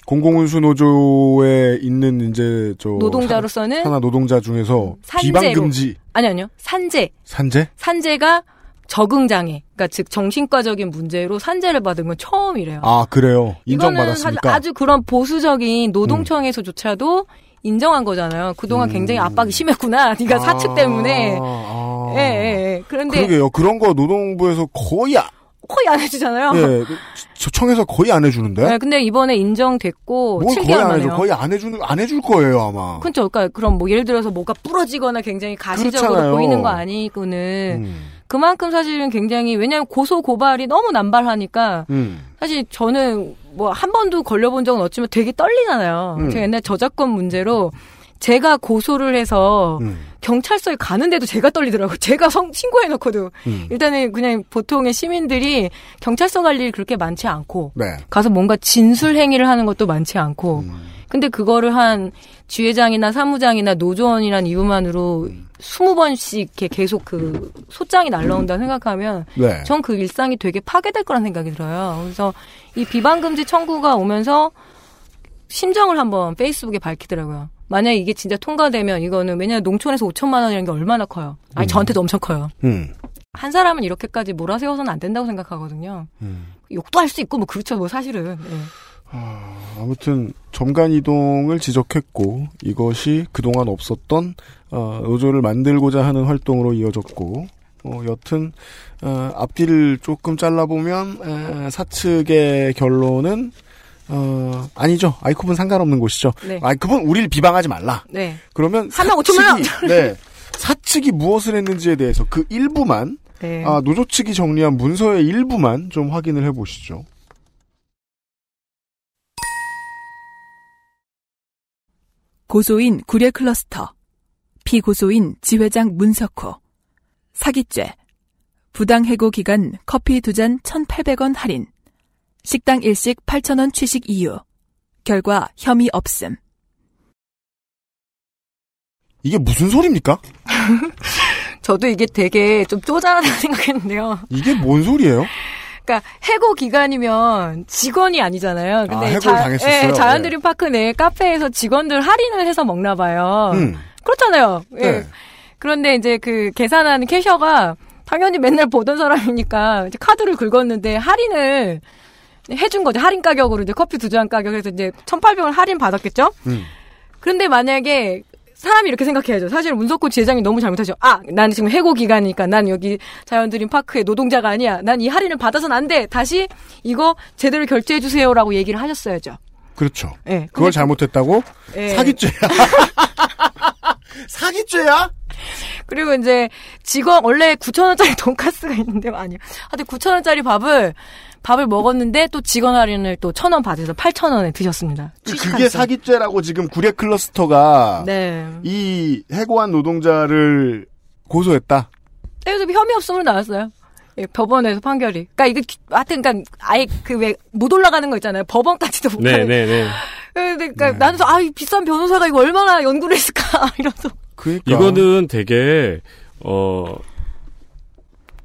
공공운수 노조에 있는 이제 저 노동자로서는 하나 노동자 중에서 산재로. 비방 금지 아니 아니요 산재 산재 산재가 적응 장애 그러니까 즉 정신과적인 문제로 산재를 받은 건 처음이래요. 아 그래요 인정받았습니까? 아주 그런 보수적인 노동청에서조차도 음. 인정한 거잖아요. 그동안 음. 굉장히 압박이 심했구나. 네가 사측 때문에. 아. 예, 예, 예. 그런데 그러게요. 그런 거 노동부에서 거의 아, 거의 안 해주잖아요. 예, 저 청에서 거의 안 해주는데. 네, 근데 이번에 인정됐고 뭘 7개월 거의 안 해줘. 거의 안 해주는 안 해줄 거예요 아마. 그렇죠. 그러니까 그럼 뭐 예를 들어서 뭐가 부러지거나 굉장히 가시적으로 그렇잖아요. 보이는 거 아니고는 음. 그만큼 사실은 굉장히 왜냐하면 고소 고발이 너무 남발하니까 음. 사실 저는 뭐 한 번도 걸려본 적은 없지만 되게 떨리잖아요. 음. 제가 옛날 저작권 문제로 제가 고소를 해서 음. 경찰서에 가는데도 제가 떨리더라고요. 제가 성, 신고해놓고도. 음. 일단은 그냥 보통의 시민들이 경찰서 갈 일이 그렇게 많지 않고 네. 가서 뭔가 진술 행위를 하는 것도 많지 않고 음. 근데 그거를 한 주회장이나 사무장이나 노조원이란 이유만으로 음. 20번씩 이렇게 계속 그 소장이 날라온다 생각하면 네. 전그 일상이 되게 파괴될 거란 생각이 들어요. 그래서 이 비방금지 청구가 오면서 심정을 한번 페이스북에 밝히더라고요. 만약에 이게 진짜 통과되면 이거는 왜냐면 농촌에서 5천만 원이라는 게 얼마나 커요. 아니 저한테도 엄청 커요. 음. 한 사람은 이렇게까지 몰아세워서는 안 된다고 생각하거든요. 음. 욕도 할 수 있고 뭐 그렇죠 뭐 사실은. 예. 아 무튼 점간 이동을 지적했고 이것이 그동안 없었던 어, 노조를 만들고자 하는 활동으로 이어졌고 어, 여튼 어, 앞뒤를 조금 잘라보면 에, 사측의 결론은 어, 아니죠. 아이컵은 상관없는 곳이죠. 네. 아이컵은 우리를 비방하지 말라. 네. 그러면 하나 오천만 네. 사측이 무엇을 했는지에 대해서 그 일부만 네. 아, 노조 측이 정리한 문서의 일부만 좀 확인을 해보시죠. 고소인 구례 클러스터, 피고소인 지회장 문석호, 사기죄, 부당해고 기간 커피 두 잔 1,800원 할인, 식당 일식 8,000원 취식 이유, 결과 혐의 없음. 이게 무슨 소리입니까? 저도 이게 되게 좀 쪼잔하다고 생각했는데요. 이게 뭔 소리예요? 그러니까 해고 기간이면 직원이 아니잖아요. 근데 아, 해고를 당했었어요? 예, 자연드림 파크 내 카페에서 직원들 할인을 해서 먹나 봐요. 음. 그렇잖아요. 예. 네. 그런데 이제 그 계산하는 캐셔가 당연히 맨날 보던 사람이니까 이제 카드를 긁었는데 할인을 해준 거죠. 할인 가격으로 이제 커피 두 잔 가격에서 이제 1,800원 할인 받았겠죠? 음. 그런데 만약에 사람이 이렇게 생각해야죠. 사실 문석호 지회장이 너무 잘못하죠. 아, 나는 지금 해고 기간이니까 난 여기 자연드림 파크의 노동자가 아니야. 난 이 할인을 받아서는 안 돼. 다시 이거 제대로 결제해 주세요라고 얘기를 하셨어야죠. 그렇죠. 예. 그걸 잘못했다고? 예. 사기죄야. 사기죄야? 그리고 이제 직원 원래 9천 원짜리 돈가스가 있는데 아니요. 하여튼 9천 원짜리 밥을 밥을 먹었는데 또 직원 할인을 또천원 받아서 8천 원에 드셨습니다. 그게. 사기죄라고 지금 구례 클러스터가 네. 이 해고한 노동자를 고소했다. 그래서 혐의 없음으로 나왔어요. 예, 법원에서 판결이. 그러니까 이거 기- 하여튼 그러니까 아예 그 왜 못 올라가는 거 있잖아요. 법원까지도 못 네, 가는. 네, 네. 그러니까 나는 아, 이 비싼 변호사가 이거 얼마나 연구를 했을까 이러면서. 그러니까 이거는 되게 어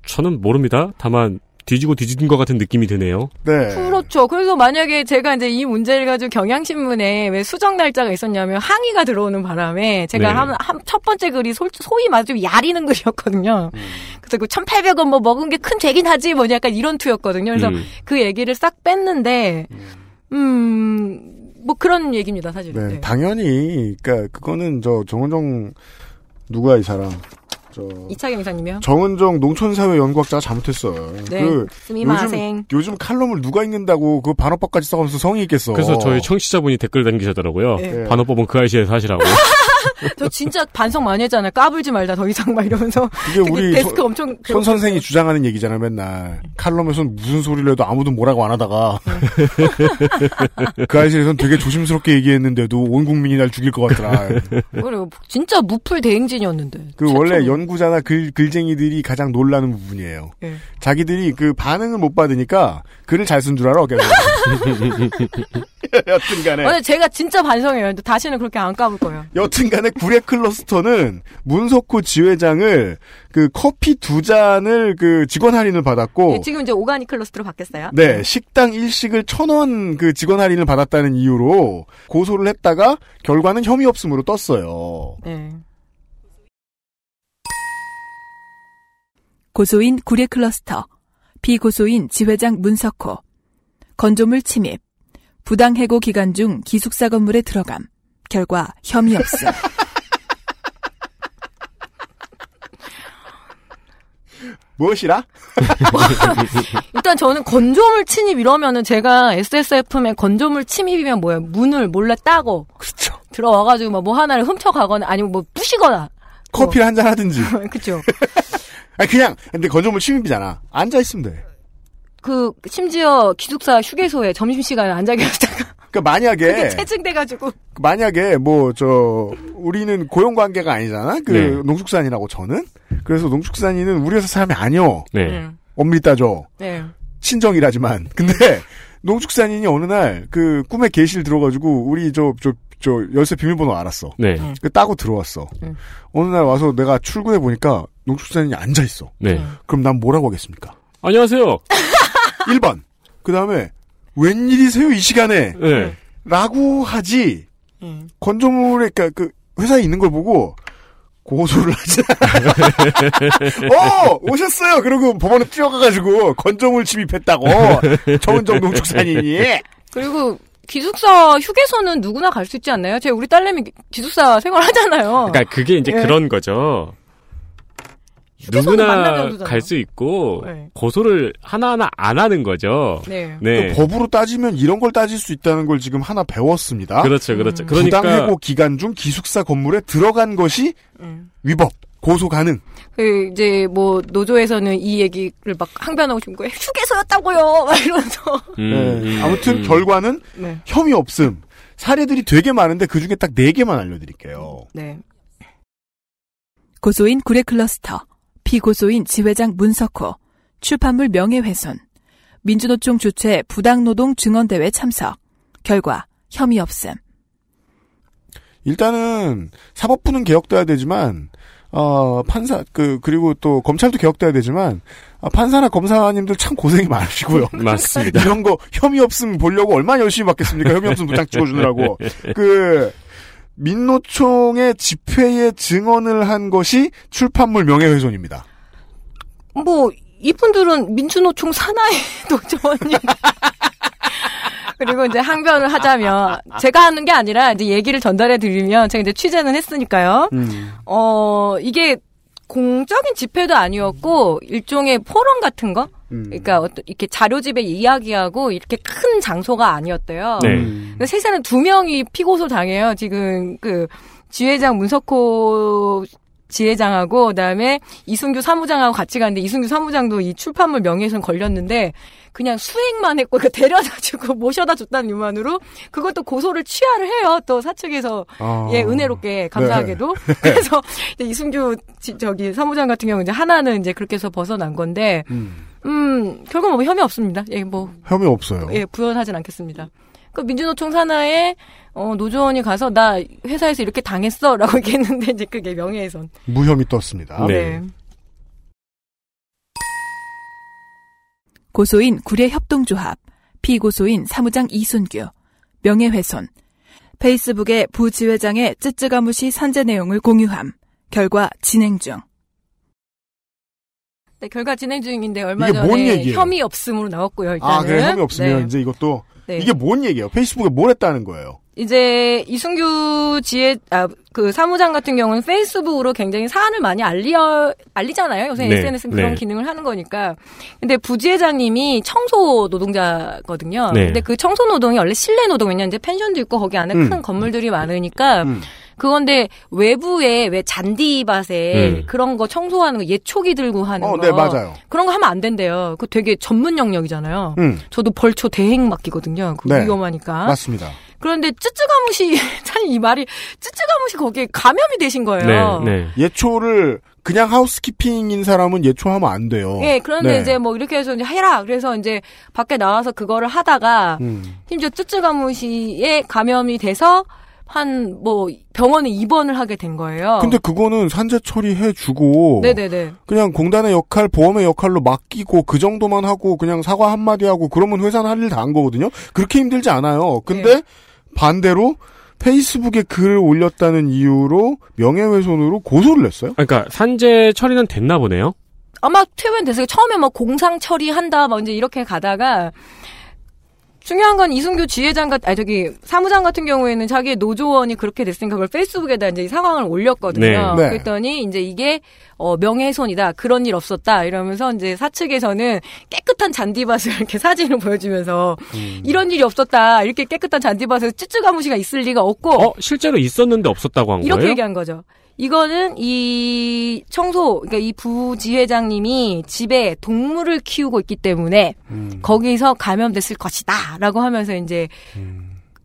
저는 모릅니다. 다만 뒤지고 뒤진 것 같은 느낌이 드네요. 네. 그렇죠. 그래서 만약에 제가 이제 이 문제를 가지고 경향신문에 왜 수정 날짜가 있었냐면 항의가 들어오는 바람에 제가 네. 한, 한, 첫 번째 글이 소, 소위 말해 좀 야리는 글이었거든요. 그래서 그 1,800원 뭐 먹은 게 큰 죄긴 하지 뭐 약간 이런 투였거든요. 그래서 음. 그 얘기를 싹 뺐는데, 음, 뭐 그런 얘기입니다, 사실은. 네, 네. 당연히 그러니까 그거는 저 정은정 누구야 이 사람 저 이차경 이사님이요? 정은정 농촌사회 연구학자가 잘못했어요. 네. 그. 요즘 요즘 칼럼을 누가 읽는다고 그 반어법까지 써가면서 성의 있겠어. 그래서 저희 청취자분이 댓글 남기셨더라고요. 네. 반어법은 그 아이시에서 하시라고. 저 진짜 반성 많이 했잖아요. 까불지 말자, 더 이상 막 이러면서. 이게 우리 데스크 손- 엄청. 손 선생이 주장하는 얘기잖아 맨날 칼럼에선 무슨 소리를 해도 아무도 뭐라고 안 하다가 그 아이실에선 되게 조심스럽게 얘기했는데도 온 국민이 날 죽일 것 같더라. 그래요. 진짜 무풀 대행진이었는데. 그 원래 연구자나 글, 글쟁이들이 가장 놀라는 부분이에요. 예. 자기들이 그 반응을 못 받으니까 글을 잘 쓴 줄 알아. 계속. 여튼간에 오늘 제가 진짜 반성해요. 다시는 그렇게 안 까불 거예요. 여튼 간에 구례 클러스터는 문석호 지회장을 그 커피 두 잔을 그 직원 할인을 받았고 예, 지금 이제 오가닉 클러스터로 바뀌었어요. 네, 식당 일식을 천 원 그 직원 할인을 받았다는 이유로 고소를 했다가 결과는 혐의 없음으로 떴어요. 네. 고소인 구례 클러스터, 비고소인 지회장 문석호, 건조물 침입, 부당해고 기간 중 기숙사 건물에 들어감, 결과 혐의 없음. 무엇이라? 일단 저는 건조물 침입 이러면은 제가 SSFM에 건조물 침입이면 뭐예요? 문을 몰래 따고 그렇죠. 들어와가지고 뭐, 뭐 하나를 훔쳐가거나 아니면 뭐 부시거나 커피를 한잔 하든지. 그쵸. 아니 그냥 근데 건조물 침입이잖아. 앉아 있으면 돼. 그 심지어 기숙사 휴게소에 점심시간에 앉아 계시다가 그러니까 만약에 그게 체증돼가지고 만약에 뭐 저 우리는 고용 관계가 아니잖아. 그 네. 농축산인하고 저는 그래서 농축산인은 우리 회사 사람이 아니요. 네. 음. 엄밀히 따져 네. 친정이라지만 근데 농축산인이 어느 날 그 꿈에 계실 들어가지고 우리 저 저 저 열쇠 비밀번호 알았어. 네. 그 따고 들어왔어. 음. 어느 날 와서 내가 출근해 보니까 농축산인이 앉아 있어. 네. 그럼 난 뭐라고 하겠습니까? 안녕하세요. 1번. 그 다음에 웬일이세요 이 시간에? 네. 라고 하지. 음. 건조물에 그러니까 그 회사에 있는 걸 보고 고소를 하지. 어 오셨어요. 그리고 법원에 뛰어가가지고 건조물 침입했다고 정은정 농축산인이. 그리고 기숙사 휴게소는 누구나 갈 수 있지 않나요? 제 우리 딸내미 기숙사 생활하잖아요. 그러니까 그게 이제 예. 그런 거죠. 누구나. 갈 수 있고 네. 고소를 하나하나 안 하는 거죠. 네. 네. 그 법으로 따지면 이런 걸 따질 수 있다는 걸 지금 하나 배웠습니다. 그렇죠, 그렇죠. 그러니까 부당해고 기간 중 기숙사 건물에 들어간 것이 음. 위법, 고소 가능. 그 이제 뭐 노조에서는 이 얘기를 막 항변하고 싶은 거예요. 휴게소였다고요. 막 이러면서. 음, 네. 음, 아무튼 음. 결과는 네. 혐의 없음. 사례들이 되게 많은데 그 중에 딱 네 개만 알려드릴게요. 네. 고소인 구례 클러스터, 피고소인 지회장 문석호, 출판물 명예훼손, 민주노총 주최 부당노동 증언대회 참석, 결과 혐의 없음. 일단은 사법부는 개혁돼야 되지만 어 판사 그 그리고 또 검찰도 개혁돼야 되지만 아, 판사나 검사님들 참 고생이 많으시고요. 맞습니다. 이런 거 혐의 없음 보려고 얼마나 열심히 받겠습니까? 혐의 없음 도장 찍어주느라고 그 민노총의 집회에 증언을 한 것이 출판물 명예훼손입니다. 뭐 이분들은 민주노총 산하의 노조원님. 그리고 이제 항변을 하자면 제가 하는 게 아니라 이제 얘기를 전달해 드리면 제가 이제 취재는 했으니까요. 어 이게 공적인 집회도 아니었고 일종의 포럼 같은 거. 그러니까 어떤 이렇게 자료집에 이야기하고 이렇게 큰 장소가 아니었대요. 네. 그러니까 세상에 두 명이 피고소 당해요. 지금 그 지회장 문석호 지회장하고 그다음에 이순규 사무장하고 같이 갔는데 이순규 사무장도 이 출판물 명예훼손 걸렸는데 그냥 수행만 했고 그 데려다 주고 모셔다 줬다는 이유만으로 그것도 고소를 취하를 해요. 또 사측에서 아. 예 은혜롭게 감사하게도 그래서 이제 이순규 지- 저기 사무장 같은 경우 이제 하나는 이제 그렇게 해서 벗어난 건데 음 결국 뭐 혐의 없습니다. 예 뭐 혐의 없어요. 예, 부연하진 않겠습니다. 그 민주노총 산하에 어, 노조원이 가서 나 회사에서 이렇게 당했어 라고 얘기했는데 이제 그게 명예훼손. 무혐의 떴습니다. 네. 고소인 구례 협동조합, 피고소인 사무장 이순규, 명예훼손, 페이스북에 부지회장의 쯔쯔가무시 산재 내용을 공유함, 결과 진행 중. 네, 결과 진행 중인데 얼마 전에? 혐의 없음으로 나왔고요. 일단은. 아 그래 혐의 없으면 네. 이제 이것도 네. 이게 뭔 얘기예요? 페이스북에 뭘 했다는 거예요? 이제 이순규 지혜 아, 그 사무장 같은 경우는 페이스북으로 굉장히 사안을 많이 알려 알리잖아요. 요새 네, SNS는 그런 네. 기능을 하는 거니까. 근데 부지회장님이 청소 노동자거든요. 네. 근데 그 청소 노동이 원래 실내 노동이냐 이제 펜션도 있고 거기 안에 음. 큰 건물들이 많으니까 음. 그건데 외부에 왜 잔디밭에 음. 그런 거 청소하는 거 예초기 들고 하는 어, 거 네 맞아요. 그런 거 하면 안 된대요. 그 되게 전문 영역이잖아요. 음, 저도 벌초 대행 맡기거든요. 그 네. 위험하니까. 맞습니다. 그런데 쯔쯔가무시 참 이 말이 쯔쯔가무시 거기에 감염이 되신 거예요. 네, 네. 예초를 그냥 하우스키핑인 사람은 예초하면 안 돼요. 예, 그런데 네. 이제 뭐 이렇게 해서 이제 해라. 그래서 이제 밖에 나와서 그거를 하다가 음. 심지어 쯔쯔가무시에 감염이 돼서 한 뭐 병원에 입원을 하게 된 거예요. 근데 그거는 산재 처리해 주고 네네네. 그냥 공단의 역할, 보험의 역할로 맡기고 그 정도만 하고 그냥 사과 한 마디 하고 그러면 회사는 할 일 다 한 거거든요. 그렇게 힘들지 않아요. 근데 네. 반대로 페이스북에 글을 올렸다는 이유로 명예훼손으로 고소를 냈어요. 그러니까 산재 처리는 됐나 보네요. 아마 퇴원 됐어요. 처음에 막 공상 처리한다 막 이제 이렇게 가다가 중요한 건 이승규 지회장 같, 아 저기 사무장 같은 경우에는 자기의 노조원이 그렇게 됐으니까 그걸 페이스북에다 이제 이 상황을 올렸거든요. 네. 네. 그랬더니 이제 이게 어 명예훼손이다 그런 일 없었다 이러면서 이제 사측에서는 깨끗한 잔디밭을 이렇게 사진을 보여주면서 음. 이런 일이 없었다 이렇게 깨끗한 잔디밭에서 찌찌가무시가 있을 리가 없고 어, 실제로 있었는데 없었다고 한 이렇게 거예요? 얘기한 거죠. 이거는 이 청소, 그러니까 이 부지회장님이 집에 동물을 키우고 있기 때문에 음. 거기서 감염됐을 것이다. 라고 하면서 이제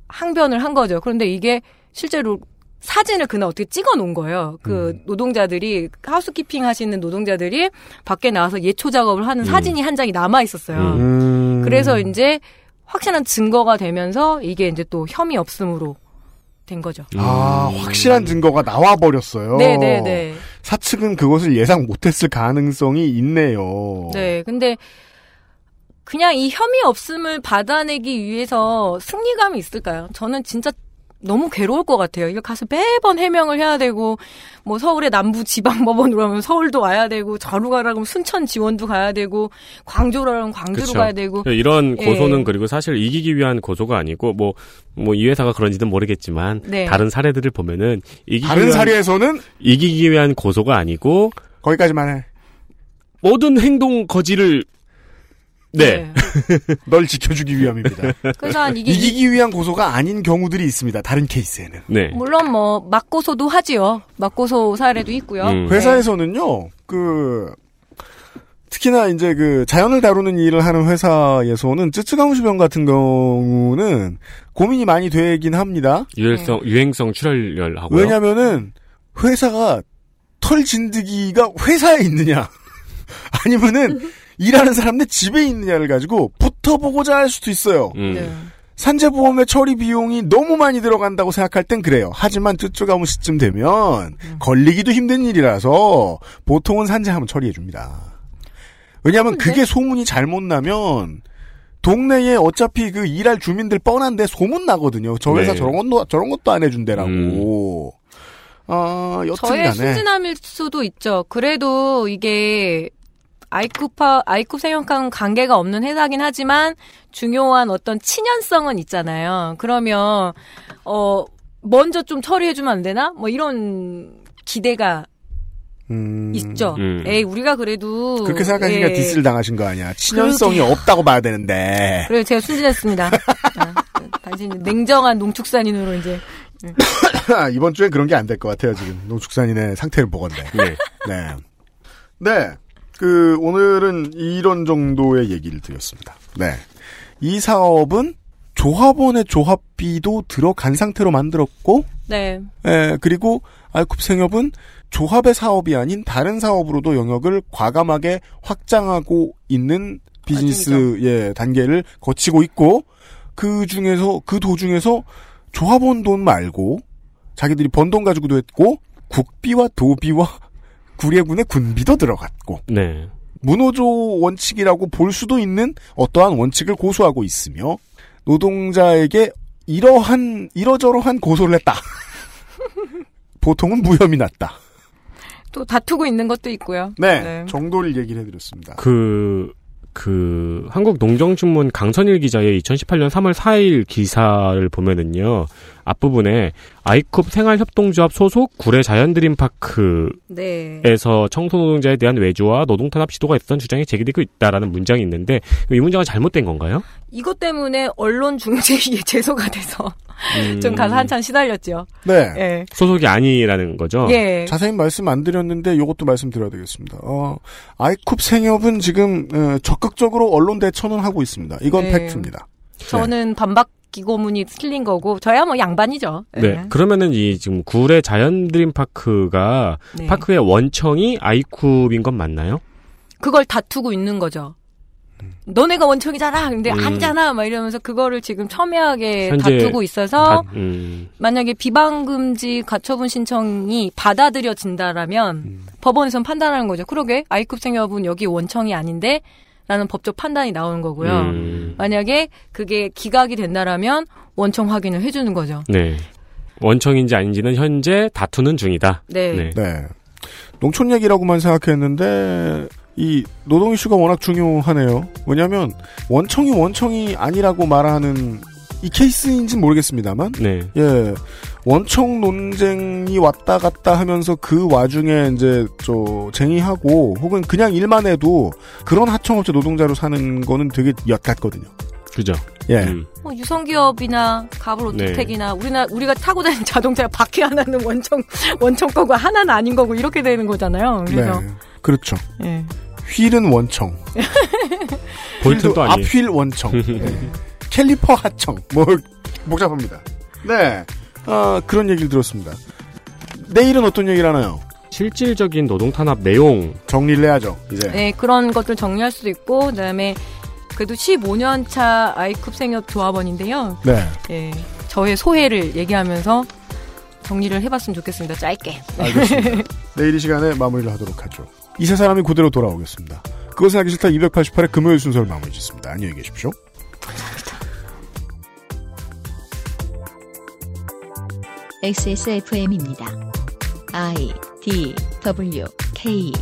항변을 한 거죠. 그런데 이게 실제로 사진을 그날 어떻게 찍어 놓은 거예요. 그 음. 노동자들이 하우스키핑 하시는 노동자들이 밖에 나와서 예초 작업을 하는 사진이 한 장이 남아 있었어요. 음. 그래서 이제 확실한 증거가 되면서 이게 이제 또 혐의 없음으로 된 거죠. 아, 확실한 증거가 나와 버렸어요. 네네네. 사측은 그것을 예상 못했을 가능성이 있네요. 네, 근데 그냥 이 혐의 없음을 받아내기 위해서 승리감이 있을까요? 저는 진짜 너무 괴로울 것 같아요. 이거 가서 매번 해명을 해야 되고, 뭐 서울의 남부 지방법원으로 하면 서울도 와야 되고, 저로 가라 그러면 순천 지원도 가야 되고, 광주로 하면 광주로 그쵸. 가야 되고. 이런 예. 고소는 그리고 사실 이기기 위한 고소가 아니고 뭐 뭐 이 회사가 그런지는 모르겠지만 네. 다른 사례들을 보면은 이기기 다른 위한, 사례에서는 이기기 위한 고소가 아니고 거기까지만 해. 모든 행동 거지를 네. 널 지켜주기 위함입니다. 그래서 한 이게 이기기 위한 고소가 아닌 경우들이 있습니다. 다른 케이스에는. 네. 물론 뭐 맞고소도 하지요. 맞고소 사례도 있고요. 음. 네. 회사에서는요, 그, 특히나 이제 그 자연을 다루는 일을 하는 회사에서는 쯔쯔가무시병 같은 경우는 고민이 많이 되긴 합니다. 유행성 유행성 출혈열 하고요. 왜냐면은 회사가 털 진드기가 회사에 있느냐 아니면은 일하는 사람들 집에 있느냐를 가지고 붙어보고자 할 수도 있어요. 음. 네. 산재보험의 처리 비용이 너무 많이 들어간다고 생각할 땐 그래요. 하지만 쯔쯔가무 시쯤 되면 걸리기도 힘든 일이라서 보통은 산재하면 처리해줍니다. 왜냐하면 그게 소문이 잘못 나면 동네에 어차피 그 일할 주민들 뻔한데 소문 나거든요. 저 회사 네. 저런 것도 저런 것도 안 해준대라고. 아 저의 여튼간에 순진함일 수도 있죠. 그래도 이게 아이쿠파 아이쿠 생각하는 관계가 없는 회사긴 하지만 중요한 어떤 친연성은 있잖아요. 그러면 어 먼저 좀 처리해주면 안 되나? 뭐 이런 기대가 음, 있죠. 음. 에이 우리가 그래도 그렇게 생각하시니까 예. 디스를 당하신 거 아니야. 친연성이 그러게요. 없다고 봐야 되는데. 그래요, 제가 순진했습니다. 아, 당신 냉정한 농축산인으로 이제 이번 주엔 그런 게 안 될 것 같아요, 지금. 농축산인의 상태를 보건데. 네. 네. 네. 그, 오늘은 이런 정도의 얘기를 드렸습니다. 네. 이 사업은 조합원의 조합비도 들어간 상태로 만들었고, 네 예, 그리고 알쿱 생협은 조합의 사업이 아닌 다른 사업으로도 영역을 과감하게 확장하고 있는 비즈니스 예, 단계를 거치고 있고 그 중에서 그 도중에서 조합원 돈 말고 자기들이 번 돈 가지고도 했고 국비와 도비와 구례군의 군비도 들어갔고 네. 문호조 원칙이라고 볼 수도 있는 어떠한 원칙을 고수하고 있으며 노동자에게 이러한 이러저러한 고소를 했다. 보통은 무혐의 났다. 또 다투고 있는 것도 있고요. 네, 정도를 얘기를 해드렸습니다. 그, 그, 한국 농정신문 강선일 기자의 2018년 3월 4일 기사를 보면은요, 앞부분에 아이쿱 생활협동조합 소속 구례 자연드림파크에서 네. 청소노동자에 대한 외주와 노동탄압 시도가 있었던 주장이 제기되고 있다라는 문장이 있는데, 이 문장은 잘못된 건가요? 이것 때문에 언론 중재위에 제소가 돼서 음. 좀 가서 한참 시달렸죠. 네. 예. 소속이 아니라는 거죠? 예. 자세히 말씀 안 드렸는데 이것도 말씀드려야 되겠습니다. 어, 아이쿱 생협은 지금 어, 적극적으로 언론 대처는 하고 있습니다. 이건 네. 팩트입니다. 저는 반박 기고문이 틀린 거고 저야 뭐 양반이죠. 예. 네. 그러면은 이 지금 구례 자연 드림 파크가 네. 파크의 원청이 아이쿱인 건 맞나요? 그걸 다투고 있는 거죠. 너네가 원청이잖아. 근데 음. 아니잖아. 막 이러면서 그거를 지금 첨예하게 다투고 있어서 다- 음. 만약에 비방 금지 가처분 신청이 받아들여진다라면 음. 법원에선 판단하는 거죠. 그러게 아이쿱 생협은 여기 원청이 아닌데 라는 법적 판단이 나오는 거고요. 음. 만약에 그게 기각이 된다라면 원청 확인을 해주는 거죠. 네. 원청인지 아닌지는 현재 다투는 중이다. 네. 네. 농촌 얘기라고만 생각했는데 이 노동 이슈가 워낙 중요하네요. 뭐냐면 원청이 원청이 아니라고 말하는 이 케이스인지는 모르겠습니다만 네. 예. 원청 논쟁이 왔다 갔다 하면서 그 와중에 이제 저 쟁의하고 혹은 그냥 일만 해도 그런 하청업체 노동자로 사는 거는 되게 엿같거든요. 그죠. 예. 음. 뭐 유성기업이나 가불 오토텍이나 우리나 우리가 타고 다니는 자동차 바퀴 하나는 원청 원청 거고 하나는 아닌 거고 이렇게 되는 거잖아요. 그래서 네. 그렇죠. 예. 휠은 원청. 휠도 아니에요. 앞휠 원청. 네. 캘리퍼 하청. 뭐 복잡합니다. 네. 아, 그런 얘기를 들었습니다. 내일은 어떤 얘기를 하나요? 실질적인 노동 탄압 내용 정리를 해야죠. 이제. 네, 그런 것들 정리할 수도 있고 그다음에 그래도 15년 차 아이쿱 생협 조합원인데요. 네. 예. 저의 소회를 얘기하면서 정리를 해봤으면 좋겠습니다. 짧게. 알겠습니다. 내일 이 시간에 마무리를 하도록 하죠. 이 세 사람이 그대로 돌아오겠습니다. 그것은 하기 싫다 288의 금요일 순서를 마무리 짓습니다. 안녕히 계십시오. XSFM입니다. I D W K